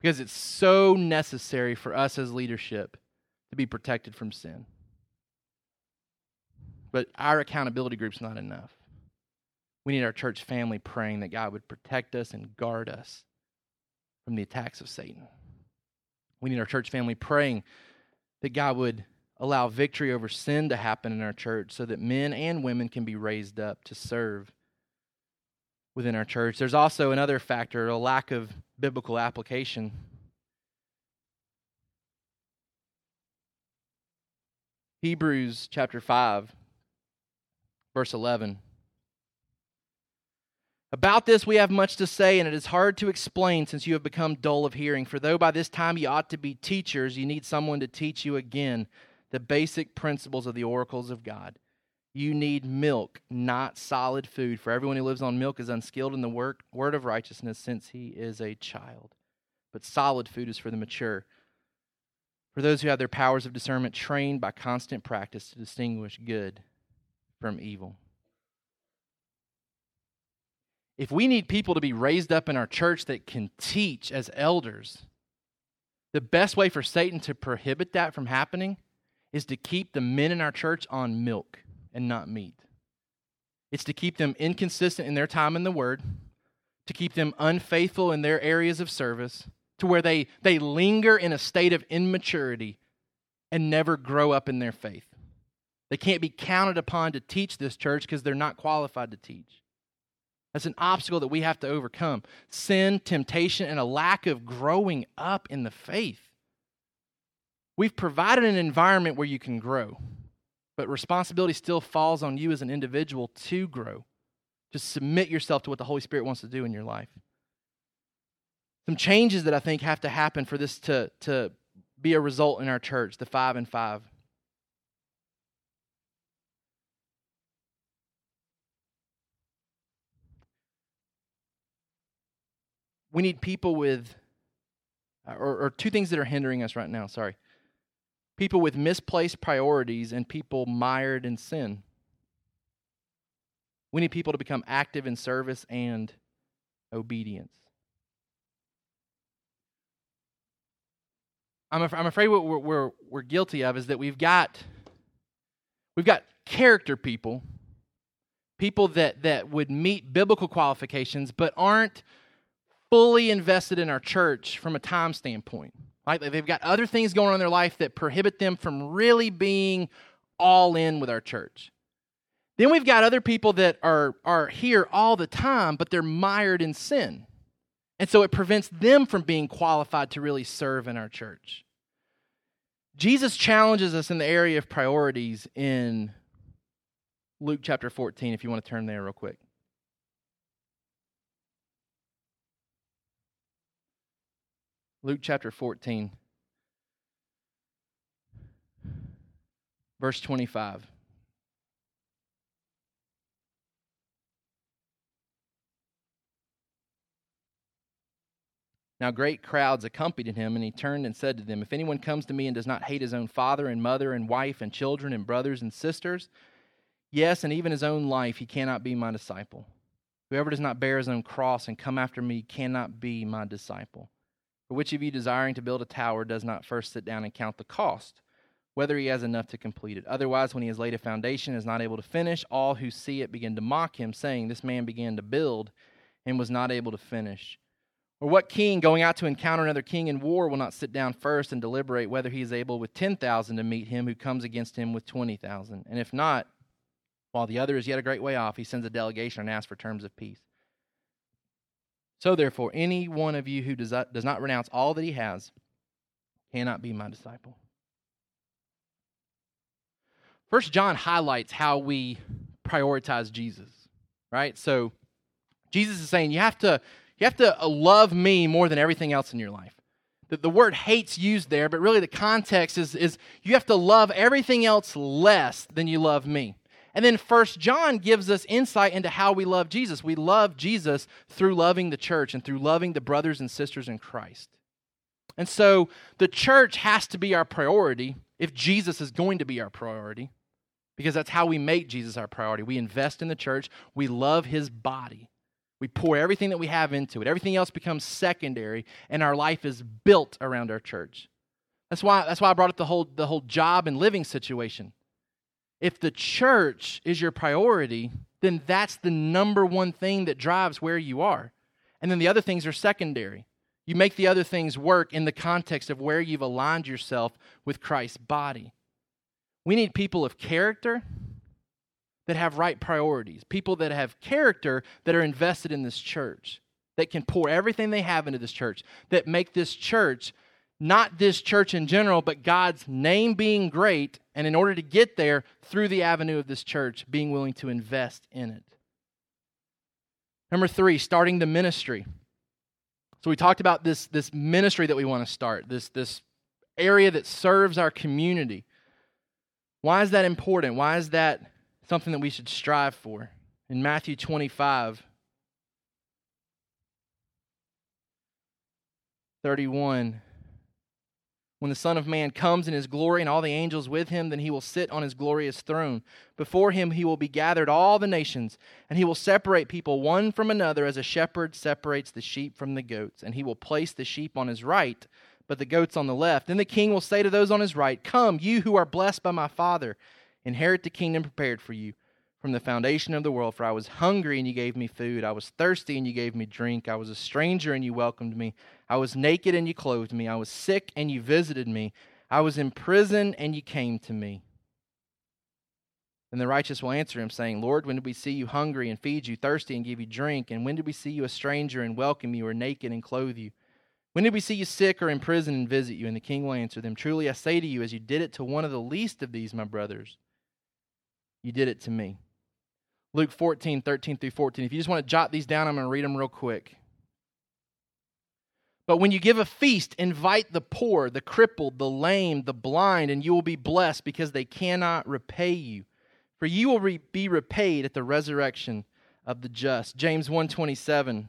because it's so necessary for us as leadership to be protected from sin. But our accountability group's not enough. We need our church family praying that God would protect us and guard us from the attacks of Satan. We need our church family praying that God would allow victory over sin to happen in our church so that men and women can be raised up to serve within our church. There's also another factor a lack of biblical application. Hebrews chapter 5, verse 11. About this we have much to say, and it is hard to explain since you have become dull of hearing. For though by this time you ought to be teachers, you need someone to teach you again the basic principles of the oracles of God. You need milk, not solid food, for everyone who lives on milk is unskilled in the work, word of righteousness since he is a child. But solid food is for the mature, for those who have their powers of discernment trained by constant practice to distinguish good from evil if we need people to be raised up in our church that can teach as elders, the best way for Satan to prohibit that from happening is to keep the men in our church on milk and not meat. It's to keep them inconsistent in their time in the Word, to keep them unfaithful in their areas of service, to where they, they linger in a state of immaturity and never grow up in their faith. They can't be counted upon to teach this church because they're not qualified to teach. That's an obstacle that we have to overcome sin, temptation, and a lack of growing up in the faith. We've provided an environment where you can grow, but responsibility still falls on you as an individual to grow, to submit yourself to what the Holy Spirit wants to do in your life. Some changes that I think have to happen for this to, to be a result in our church, the five and five. We need people with, uh, or, or two things that are hindering us right now, sorry. People with misplaced priorities and people mired in sin. We need people to become active in service and obedience. I'm, af- I'm afraid what we're, we're, we're guilty of is that we've got we've got character people, people that, that would meet biblical qualifications but aren't fully invested in our church from a time standpoint. Right? They've got other things going on in their life that prohibit them from really being all in with our church. Then we've got other people that are, are here all the time, but they're mired in sin. And so it prevents them from being qualified to really serve in our church. Jesus challenges us in the area of priorities in Luke chapter 14, if you want to turn there real quick. Luke chapter 14, verse 25. Now great crowds accompanied him, and he turned and said to them, If anyone comes to me and does not hate his own father and mother and wife and children and brothers and sisters, yes, and even his own life, he cannot be my disciple. Whoever does not bear his own cross and come after me cannot be my disciple. For which of you desiring to build a tower does not first sit down and count the cost, whether he has enough to complete it? Otherwise, when he has laid a foundation and is not able to finish, all who see it begin to mock him, saying, This man began to build and was not able to finish. Or what king going out to encounter another king in war will not sit down first and deliberate whether he is able with 10,000 to meet him who comes against him with 20,000? And if not, while the other is yet a great way off, he sends a delegation and asks for terms of peace. So, therefore, any one of you who does not, does not renounce all that he has cannot be my disciple. First John highlights how we prioritize Jesus, right? So Jesus is saying you have to you have to love me more than everything else in your life. The, the word hates used there, but really the context is, is you have to love everything else less than you love me. And then First John gives us insight into how we love Jesus. We love Jesus through loving the church and through loving the brothers and sisters in Christ. And so the church has to be our priority if Jesus is going to be our priority because that's how we make Jesus our priority. We invest in the church, we love his body. We pour everything that we have into it. Everything else becomes secondary, and our life is built around our church. That's why, that's why I brought up the whole, the whole job and living situation. If the church is your priority, then that's the number one thing that drives where you are. And then the other things are secondary. You make the other things work in the context of where you've aligned yourself with Christ's body. We need people of character that have right priorities, people that have character that are invested in this church, that can pour everything they have into this church, that make this church not this church in general, but God's name being great, and in order to get there through the avenue of this church, being willing to invest in it. Number three, starting the ministry. So we talked about this, this ministry that we want to start, this, this area that serves our community. Why is that important? Why is that something that we should strive for? In Matthew 25, 31, when the Son of Man comes in his glory and all the angels with him, then he will sit on his glorious throne. Before him he will be gathered all the nations, and he will separate people one from another as a shepherd separates the sheep from the goats. And he will place the sheep on his right but the goats on the left. Then the king will say to those on his right, Come, you who are blessed by my Father, inherit the kingdom prepared for you from the foundation of the world. For I was hungry, and you gave me food. I was thirsty, and you gave me drink. I was a stranger, and you welcomed me. I was naked, and you clothed me. I was sick, and you visited me. I was in prison, and you came to me. And the righteous will answer him, saying, Lord, when did we see you hungry and feed you, thirsty and give you drink? And when did we see you a stranger and welcome you, or naked and clothe you? When did we see you sick or in prison and visit you? And the king will answer them, Truly I say to you, as you did it to one of the least of these, my brothers, you did it to me. Luke 14, 13 through 14. If you just want to jot these down, I'm going to read them real quick. But when you give a feast, invite the poor, the crippled, the lame, the blind, and you will be blessed because they cannot repay you. For you will re- be repaid at the resurrection of the just. James 127.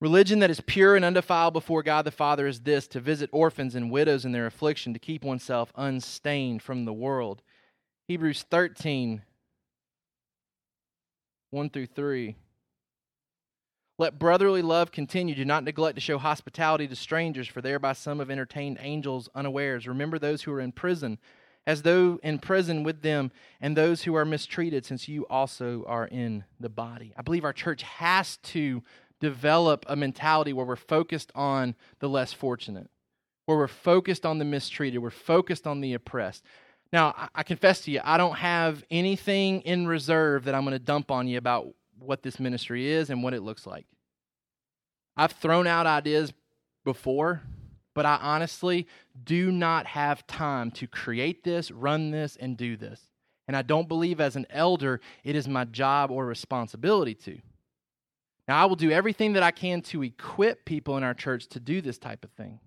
Religion that is pure and undefiled before God the Father is this to visit orphans and widows in their affliction, to keep oneself unstained from the world. Hebrews 13, 1 through 3. Let brotherly love continue. Do not neglect to show hospitality to strangers, for thereby some have entertained angels unawares. Remember those who are in prison, as though in prison with them, and those who are mistreated, since you also are in the body. I believe our church has to develop a mentality where we're focused on the less fortunate, where we're focused on the mistreated, we're focused on the oppressed. Now, I, I confess to you, I don't have anything in reserve that I'm going to dump on you about what this ministry is and what it looks like. I've thrown out ideas before, but I honestly do not have time to create this, run this, and do this. And I don't believe as an elder it is my job or responsibility to. Now, I will do everything that I can to equip people in our church to do this type of thing.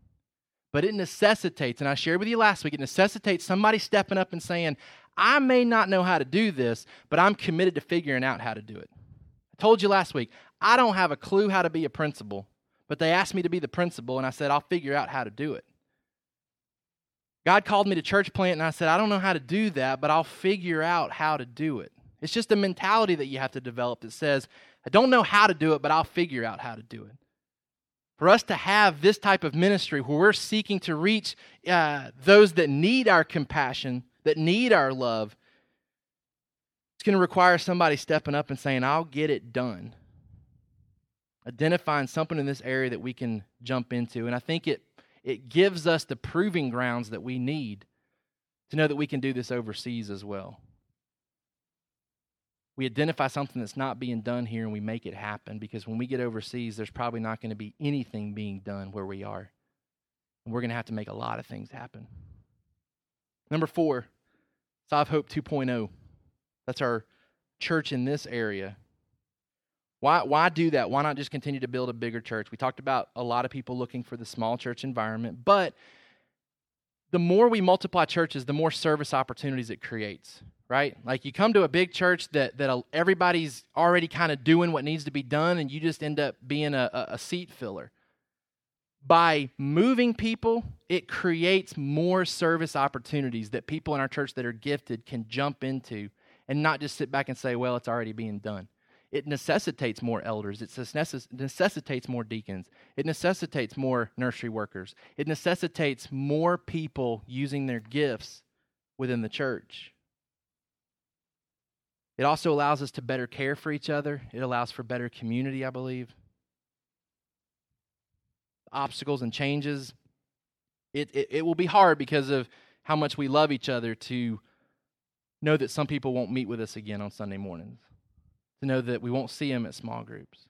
But it necessitates, and I shared with you last week, it necessitates somebody stepping up and saying, I may not know how to do this, but I'm committed to figuring out how to do it. I told you last week, I don't have a clue how to be a principal, but they asked me to be the principal, and I said, I'll figure out how to do it. God called me to church plant, and I said, I don't know how to do that, but I'll figure out how to do it. It's just a mentality that you have to develop that says, I don't know how to do it, but I'll figure out how to do it. For us to have this type of ministry where we're seeking to reach uh, those that need our compassion, that need our love, it's going to require somebody stepping up and saying, I'll get it done. Identifying something in this area that we can jump into. And I think it, it gives us the proving grounds that we need to know that we can do this overseas as well. We identify something that's not being done here and we make it happen because when we get overseas, there's probably not going to be anything being done where we are. And we're going to have to make a lot of things happen. Number four, Sov Hope 2.0. That's our church in this area. Why, why do that? Why not just continue to build a bigger church? We talked about a lot of people looking for the small church environment, but the more we multiply churches, the more service opportunities it creates, right? Like you come to a big church that, that everybody's already kind of doing what needs to be done, and you just end up being a, a seat filler. By moving people, it creates more service opportunities that people in our church that are gifted can jump into and not just sit back and say, well, it's already being done. It necessitates more elders. It necessitates more deacons. It necessitates more nursery workers. It necessitates more people using their gifts within the church. It also allows us to better care for each other. It allows for better community, I believe. Obstacles and changes. It, it, it will be hard because of how much we love each other to know that some people won't meet with us again on Sunday mornings to know that we won't see them at small groups.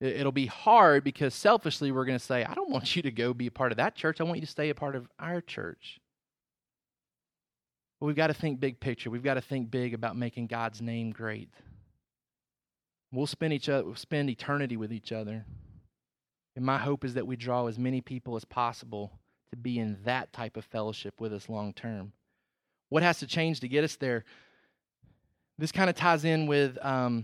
It'll be hard because selfishly we're going to say, I don't want you to go be a part of that church. I want you to stay a part of our church. But we've got to think big picture. We've got to think big about making God's name great. We'll spend each other, we'll spend eternity with each other. And my hope is that we draw as many people as possible to be in that type of fellowship with us long term. What has to change to get us there? This kind of ties in with um,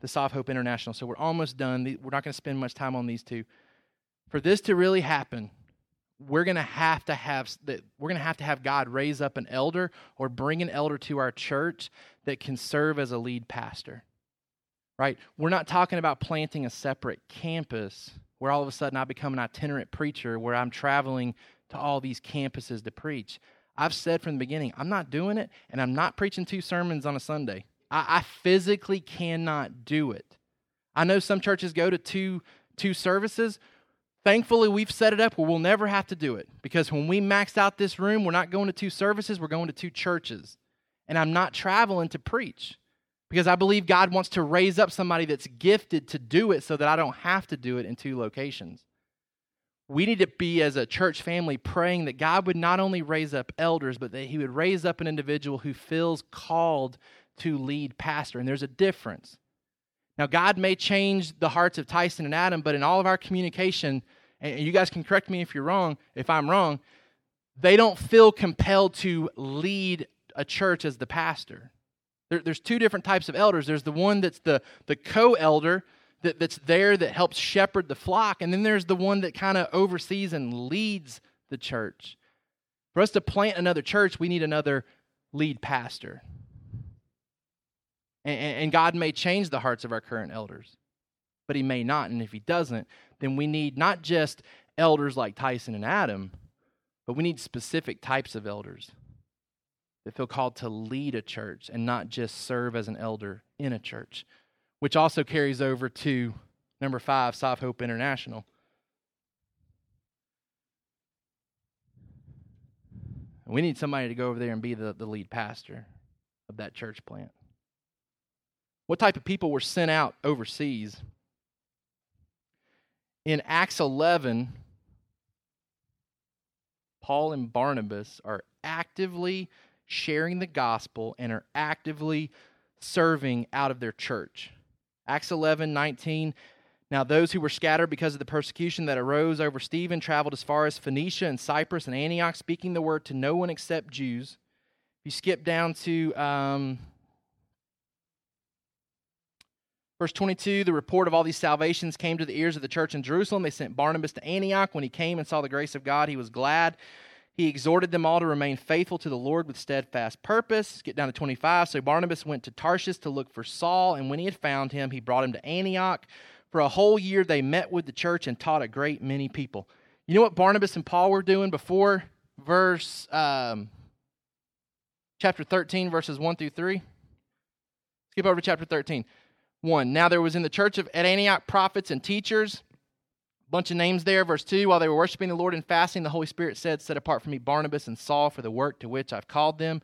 the Sov Hope International. So we're almost done. We're not going to spend much time on these two. For this to really happen, we're going to have to have that we're going to have to have God raise up an elder or bring an elder to our church that can serve as a lead pastor. Right? We're not talking about planting a separate campus where all of a sudden I become an itinerant preacher where I'm traveling to all these campuses to preach. I've said from the beginning, I'm not doing it and I'm not preaching two sermons on a Sunday. I, I physically cannot do it. I know some churches go to two two services. Thankfully, we've set it up where we'll never have to do it because when we maxed out this room, we're not going to two services, we're going to two churches. And I'm not traveling to preach because I believe God wants to raise up somebody that's gifted to do it so that I don't have to do it in two locations. We need to be, as a church family, praying that God would not only raise up elders, but that He would raise up an individual who feels called to lead pastor. And there's a difference. Now, God may change the hearts of Tyson and Adam, but in all of our communication, and you guys can correct me if you're wrong, if I'm wrong, they don't feel compelled to lead a church as the pastor. There, there's two different types of elders. There's the one that's the, the co elder that, that's there that helps shepherd the flock, and then there's the one that kind of oversees and leads the church. For us to plant another church, we need another lead pastor. And, and God may change the hearts of our current elders, but He may not. And if He doesn't, then we need not just elders like Tyson and Adam, but we need specific types of elders that feel called to lead a church and not just serve as an elder in a church, which also carries over to number five, Sov Hope International. We need somebody to go over there and be the, the lead pastor of that church plant. What type of people were sent out overseas? In Acts 11, Paul and Barnabas are actively sharing the gospel and are actively serving out of their church. Acts 11, 19. Now, those who were scattered because of the persecution that arose over Stephen traveled as far as Phoenicia and Cyprus and Antioch, speaking the word to no one except Jews. If you skip down to um, Verse 22 The report of all these salvations came to the ears of the church in Jerusalem. They sent Barnabas to Antioch. When he came and saw the grace of God, he was glad. He exhorted them all to remain faithful to the Lord with steadfast purpose. Get down to 25. So Barnabas went to Tarshish to look for Saul, and when he had found him, he brought him to Antioch. For a whole year, they met with the church and taught a great many people. You know what Barnabas and Paul were doing before verse um, chapter 13, verses 1 through 3? Skip over to chapter 13. 1. Now there was in the church of, at Antioch prophets and teachers. Bunch of names there. Verse 2 While they were worshiping the Lord and fasting, the Holy Spirit said, Set apart for me Barnabas and Saul for the work to which I've called them.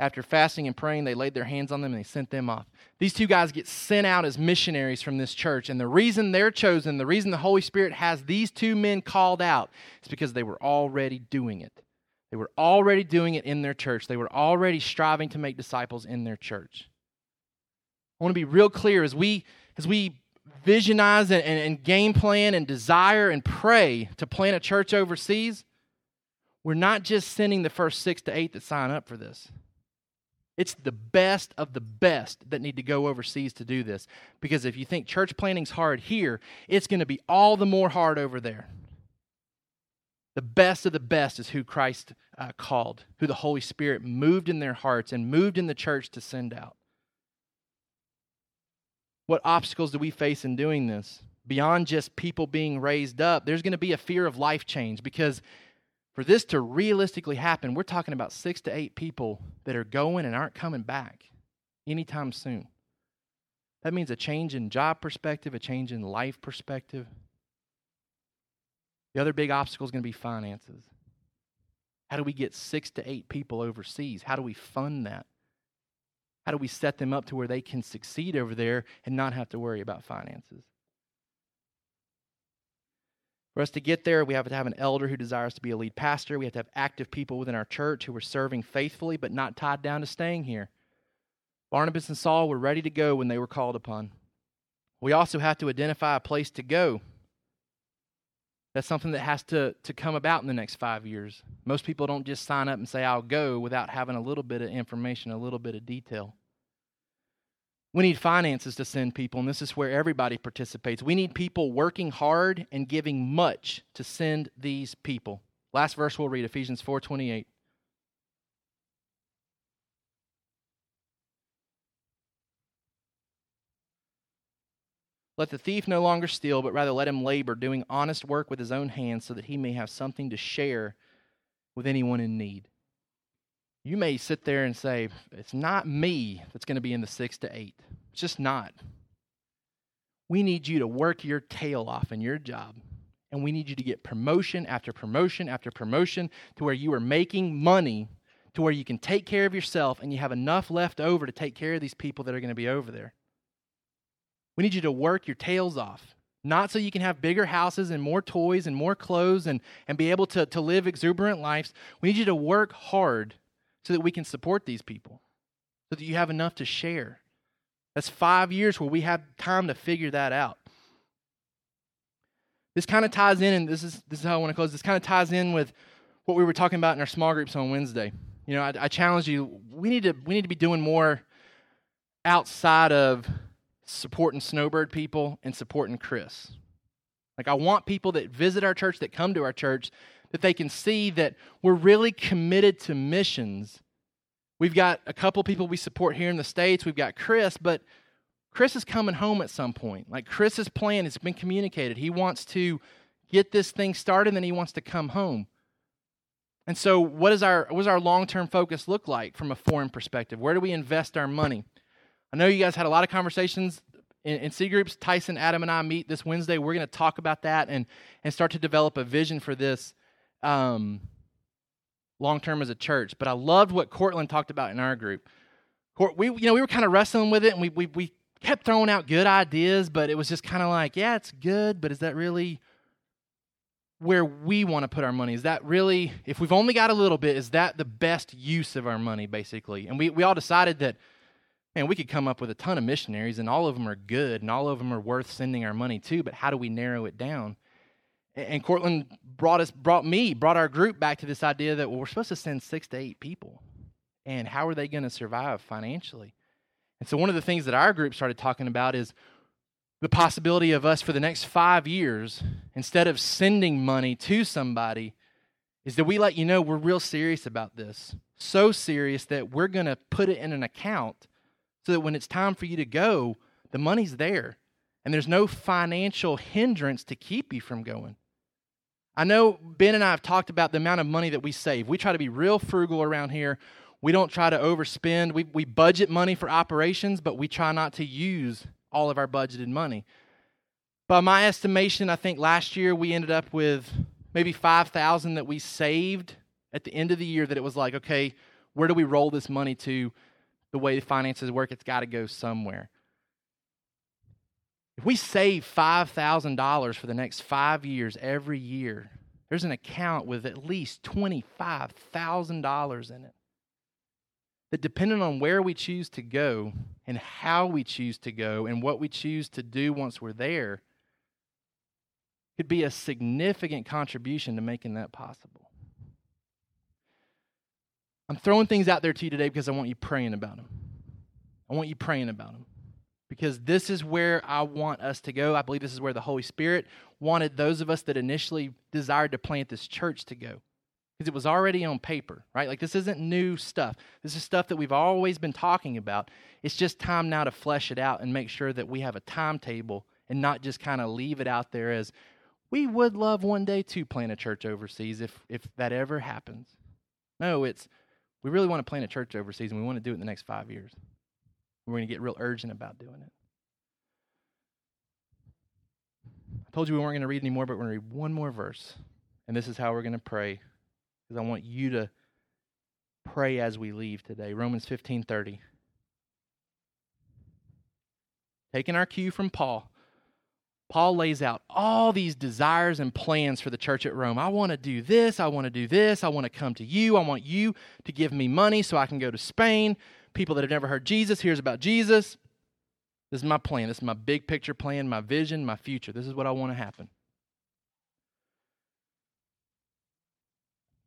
After fasting and praying, they laid their hands on them and they sent them off. These two guys get sent out as missionaries from this church. And the reason they're chosen, the reason the Holy Spirit has these two men called out, is because they were already doing it. They were already doing it in their church. They were already striving to make disciples in their church. I want to be real clear as we as we visionize and, and, and game plan and desire and pray to plant a church overseas, we're not just sending the first six to eight that sign up for this. It's the best of the best that need to go overseas to do this. Because if you think church planting's hard here, it's going to be all the more hard over there. The best of the best is who Christ uh, called, who the Holy Spirit moved in their hearts and moved in the church to send out. What obstacles do we face in doing this? Beyond just people being raised up, there's going to be a fear of life change because for this to realistically happen, we're talking about six to eight people that are going and aren't coming back anytime soon. That means a change in job perspective, a change in life perspective. The other big obstacle is going to be finances. How do we get six to eight people overseas? How do we fund that? How do we set them up to where they can succeed over there and not have to worry about finances? For us to get there, we have to have an elder who desires to be a lead pastor. We have to have active people within our church who are serving faithfully but not tied down to staying here. Barnabas and Saul were ready to go when they were called upon. We also have to identify a place to go. That's something that has to, to come about in the next five years. Most people don't just sign up and say, I'll go without having a little bit of information, a little bit of detail. We need finances to send people, and this is where everybody participates. We need people working hard and giving much to send these people. Last verse we'll read, Ephesians 4:28. Let the thief no longer steal, but rather let him labor, doing honest work with his own hands, so that he may have something to share with anyone in need. You may sit there and say, It's not me that's going to be in the six to eight. It's just not. We need you to work your tail off in your job. And we need you to get promotion after promotion after promotion to where you are making money to where you can take care of yourself and you have enough left over to take care of these people that are going to be over there. We need you to work your tails off. Not so you can have bigger houses and more toys and more clothes and, and be able to, to live exuberant lives. We need you to work hard so that we can support these people, so that you have enough to share. That's five years where we have time to figure that out. This kind of ties in, and this is, this is how I want to close. This kind of ties in with what we were talking about in our small groups on Wednesday. You know, I, I challenge you. We need to we need to be doing more outside of supporting Snowbird people and supporting Chris. Like, I want people that visit our church, that come to our church, that they can see that we're really committed to missions. We've got a couple people we support here in the States. We've got Chris, but Chris is coming home at some point. Like, Chris's plan has been communicated. He wants to get this thing started, and then he wants to come home. And so, what, is our, what our long term focus look like from a foreign perspective? Where do we invest our money? I know you guys had a lot of conversations in, in C groups. Tyson, Adam, and I meet this Wednesday. We're going to talk about that and, and start to develop a vision for this um, long term as a church. But I loved what Cortland talked about in our group. We, you know, we were kind of wrestling with it, and we, we, we kept throwing out good ideas, but it was just kind of like, yeah, it's good, but is that really where we want to put our money? Is that really, if we've only got a little bit, is that the best use of our money, basically? And we, we all decided that and we could come up with a ton of missionaries, and all of them are good, and all of them are worth sending our money to. But how do we narrow it down? And Cortland brought us, brought me, brought our group back to this idea that well, we're supposed to send six to eight people, and how are they going to survive financially? And so one of the things that our group started talking about is the possibility of us for the next five years, instead of sending money to somebody, is that we let you know we're real serious about this. So serious that we're going to put it in an account so that when it's time for you to go, the money's there and there's no financial hindrance to keep you from going. I know Ben and I have talked about the amount of money that we save. We try to be real frugal around here. We don't try to overspend. We, we budget money for operations, but we try not to use all of our budgeted money. By my estimation, I think last year we ended up with maybe 5,000 that we saved at the end of the year that it was like, okay, where do we roll this money to? The way the finances work, it's got to go somewhere. If we save $5,000 for the next five years every year, there's an account with at least $25,000 in it. That depending on where we choose to go and how we choose to go and what we choose to do once we're there, could be a significant contribution to making that possible. I'm throwing things out there to you today because I want you praying about them. I want you praying about them because this is where I want us to go. I believe this is where the Holy Spirit wanted those of us that initially desired to plant this church to go because it was already on paper, right? Like this isn't new stuff. This is stuff that we've always been talking about. It's just time now to flesh it out and make sure that we have a timetable and not just kind of leave it out there as we would love one day to plant a church overseas if if that ever happens. No, it's we really want to plant a church overseas and we want to do it in the next 5 years. We're going to get real urgent about doing it. I told you we weren't going to read anymore, but we're going to read one more verse. And this is how we're going to pray because I want you to pray as we leave today. Romans 15:30. Taking our cue from Paul. Paul lays out all these desires and plans for the church at Rome. I want to do this. I want to do this. I want to come to you. I want you to give me money so I can go to Spain. People that have never heard Jesus, hears about Jesus. This is my plan. This is my big picture plan, my vision, my future. This is what I want to happen.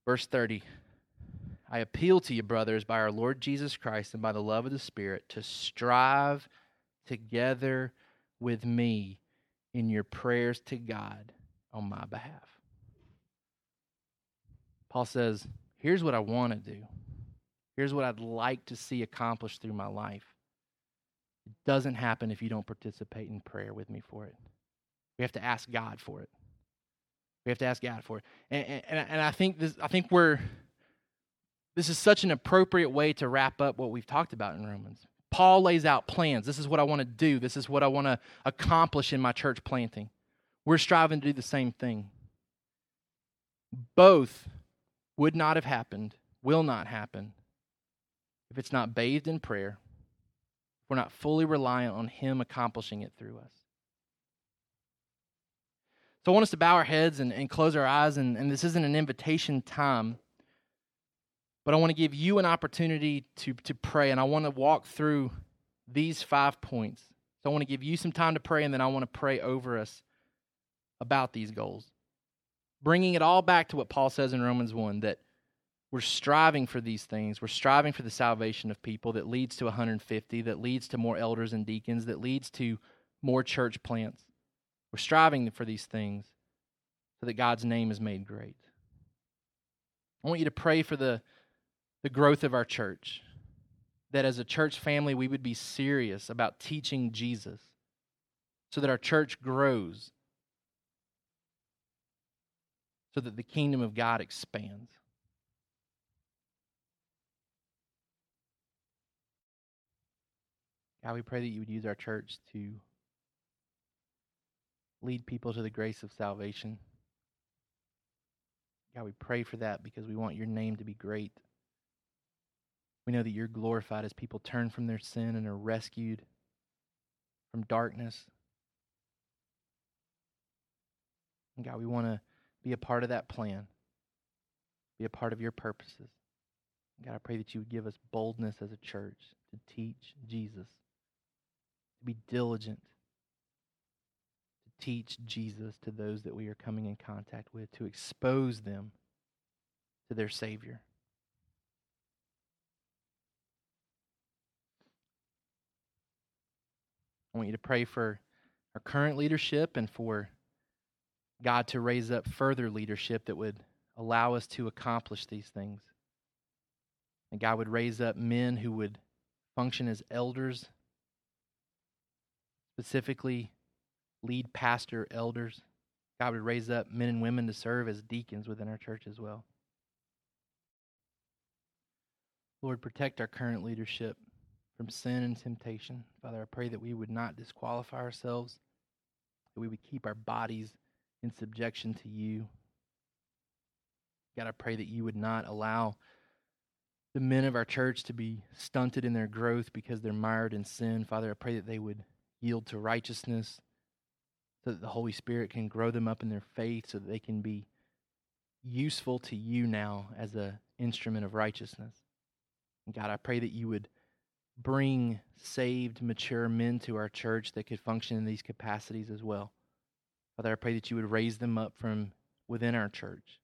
Verse 30 I appeal to you, brothers, by our Lord Jesus Christ and by the love of the Spirit, to strive together with me in your prayers to God on my behalf. Paul says, Here's what I want to do. Here's what I'd like to see accomplished through my life. It doesn't happen if you don't participate in prayer with me for it. We have to ask God for it. We have to ask God for it. And, and, and I think this I think we're this is such an appropriate way to wrap up what we've talked about in Romans. Paul lays out plans. This is what I want to do. This is what I want to accomplish in my church planting. We're striving to do the same thing. Both would not have happened, will not happen, if it's not bathed in prayer, if we're not fully reliant on Him accomplishing it through us. So I want us to bow our heads and, and close our eyes, and, and this isn't an invitation time. But I want to give you an opportunity to, to pray, and I want to walk through these five points. So I want to give you some time to pray, and then I want to pray over us about these goals. Bringing it all back to what Paul says in Romans 1 that we're striving for these things. We're striving for the salvation of people that leads to 150, that leads to more elders and deacons, that leads to more church plants. We're striving for these things so that God's name is made great. I want you to pray for the the growth of our church. That as a church family, we would be serious about teaching Jesus so that our church grows, so that the kingdom of God expands. God, we pray that you would use our church to lead people to the grace of salvation. God, we pray for that because we want your name to be great. We know that you're glorified as people turn from their sin and are rescued from darkness. And God, we want to be a part of that plan, be a part of your purposes. God, I pray that you would give us boldness as a church to teach Jesus, to be diligent, to teach Jesus to those that we are coming in contact with, to expose them to their Savior. I want you to pray for our current leadership and for God to raise up further leadership that would allow us to accomplish these things. And God would raise up men who would function as elders, specifically lead pastor elders. God would raise up men and women to serve as deacons within our church as well. Lord, protect our current leadership from sin and temptation. Father, I pray that we would not disqualify ourselves, that we would keep our bodies in subjection to you. God, I pray that you would not allow the men of our church to be stunted in their growth because they're mired in sin. Father, I pray that they would yield to righteousness so that the Holy Spirit can grow them up in their faith so that they can be useful to you now as an instrument of righteousness. And God, I pray that you would bring saved, mature men to our church that could function in these capacities as well. Father, I pray that you would raise them up from within our church.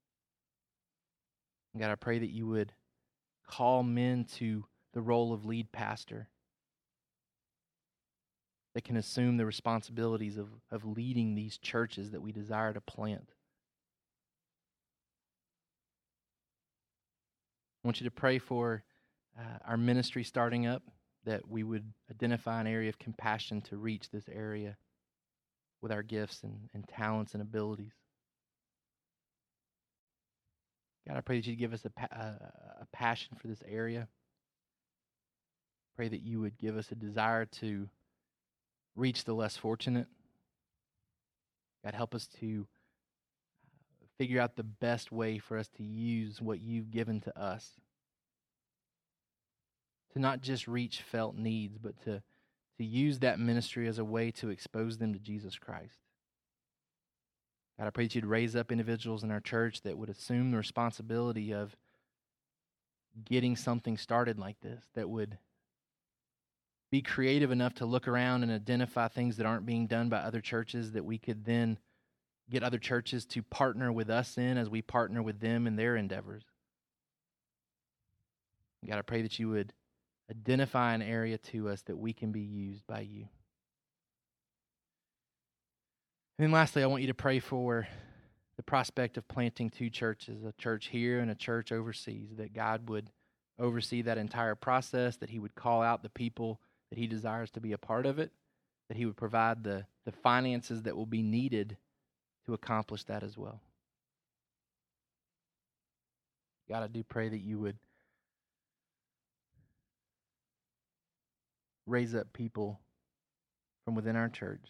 And God, I pray that you would call men to the role of lead pastor that can assume the responsibilities of, of leading these churches that we desire to plant. I want you to pray for uh, our ministry starting up, that we would identify an area of compassion to reach this area with our gifts and, and talents and abilities. God, I pray that you give us a, a, a passion for this area. Pray that you would give us a desire to reach the less fortunate. God, help us to uh, figure out the best way for us to use what you've given to us. To not just reach felt needs, but to, to use that ministry as a way to expose them to Jesus Christ. God, I pray that you'd raise up individuals in our church that would assume the responsibility of getting something started like this, that would be creative enough to look around and identify things that aren't being done by other churches that we could then get other churches to partner with us in as we partner with them in their endeavors. God, I pray that you would identify an area to us that we can be used by you. And then lastly, I want you to pray for the prospect of planting two churches, a church here and a church overseas, that God would oversee that entire process, that He would call out the people that He desires to be a part of it, that He would provide the, the finances that will be needed to accomplish that as well. God, I do pray that you would raise up people from within our church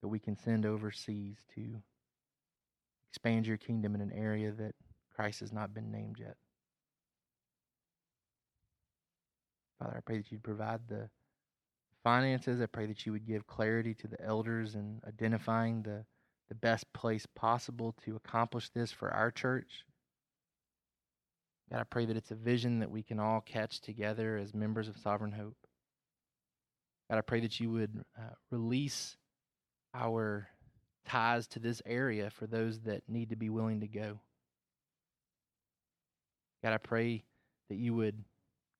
that we can send overseas to expand your kingdom in an area that Christ has not been named yet. Father, I pray that you'd provide the finances. I pray that you would give clarity to the elders in identifying the, the best place possible to accomplish this for our church. God, I pray that it's a vision that we can all catch together as members of Sovereign Hope. God, I pray that you would uh, release our ties to this area for those that need to be willing to go. God, I pray that you would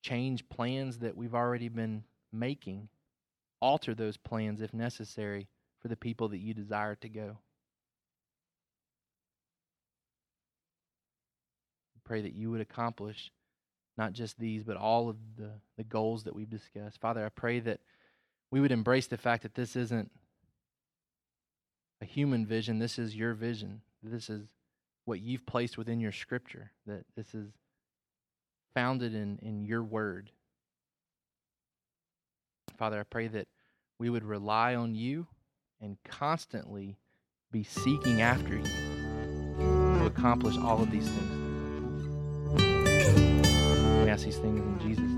change plans that we've already been making, alter those plans if necessary for the people that you desire to go. Pray that you would accomplish not just these, but all of the, the goals that we've discussed. Father, I pray that we would embrace the fact that this isn't a human vision. This is your vision. This is what you've placed within your scripture, that this is founded in, in your word. Father, I pray that we would rely on you and constantly be seeking after you to accomplish all of these things. Ask these things in Jesus'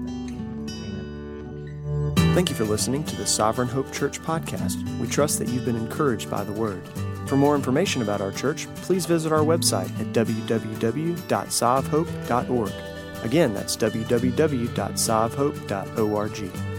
Thank you for listening to the Sovereign Hope Church podcast. We trust that you've been encouraged by the word. For more information about our church, please visit our website at www.sovhope.org. Again, that's www.sovhope.org.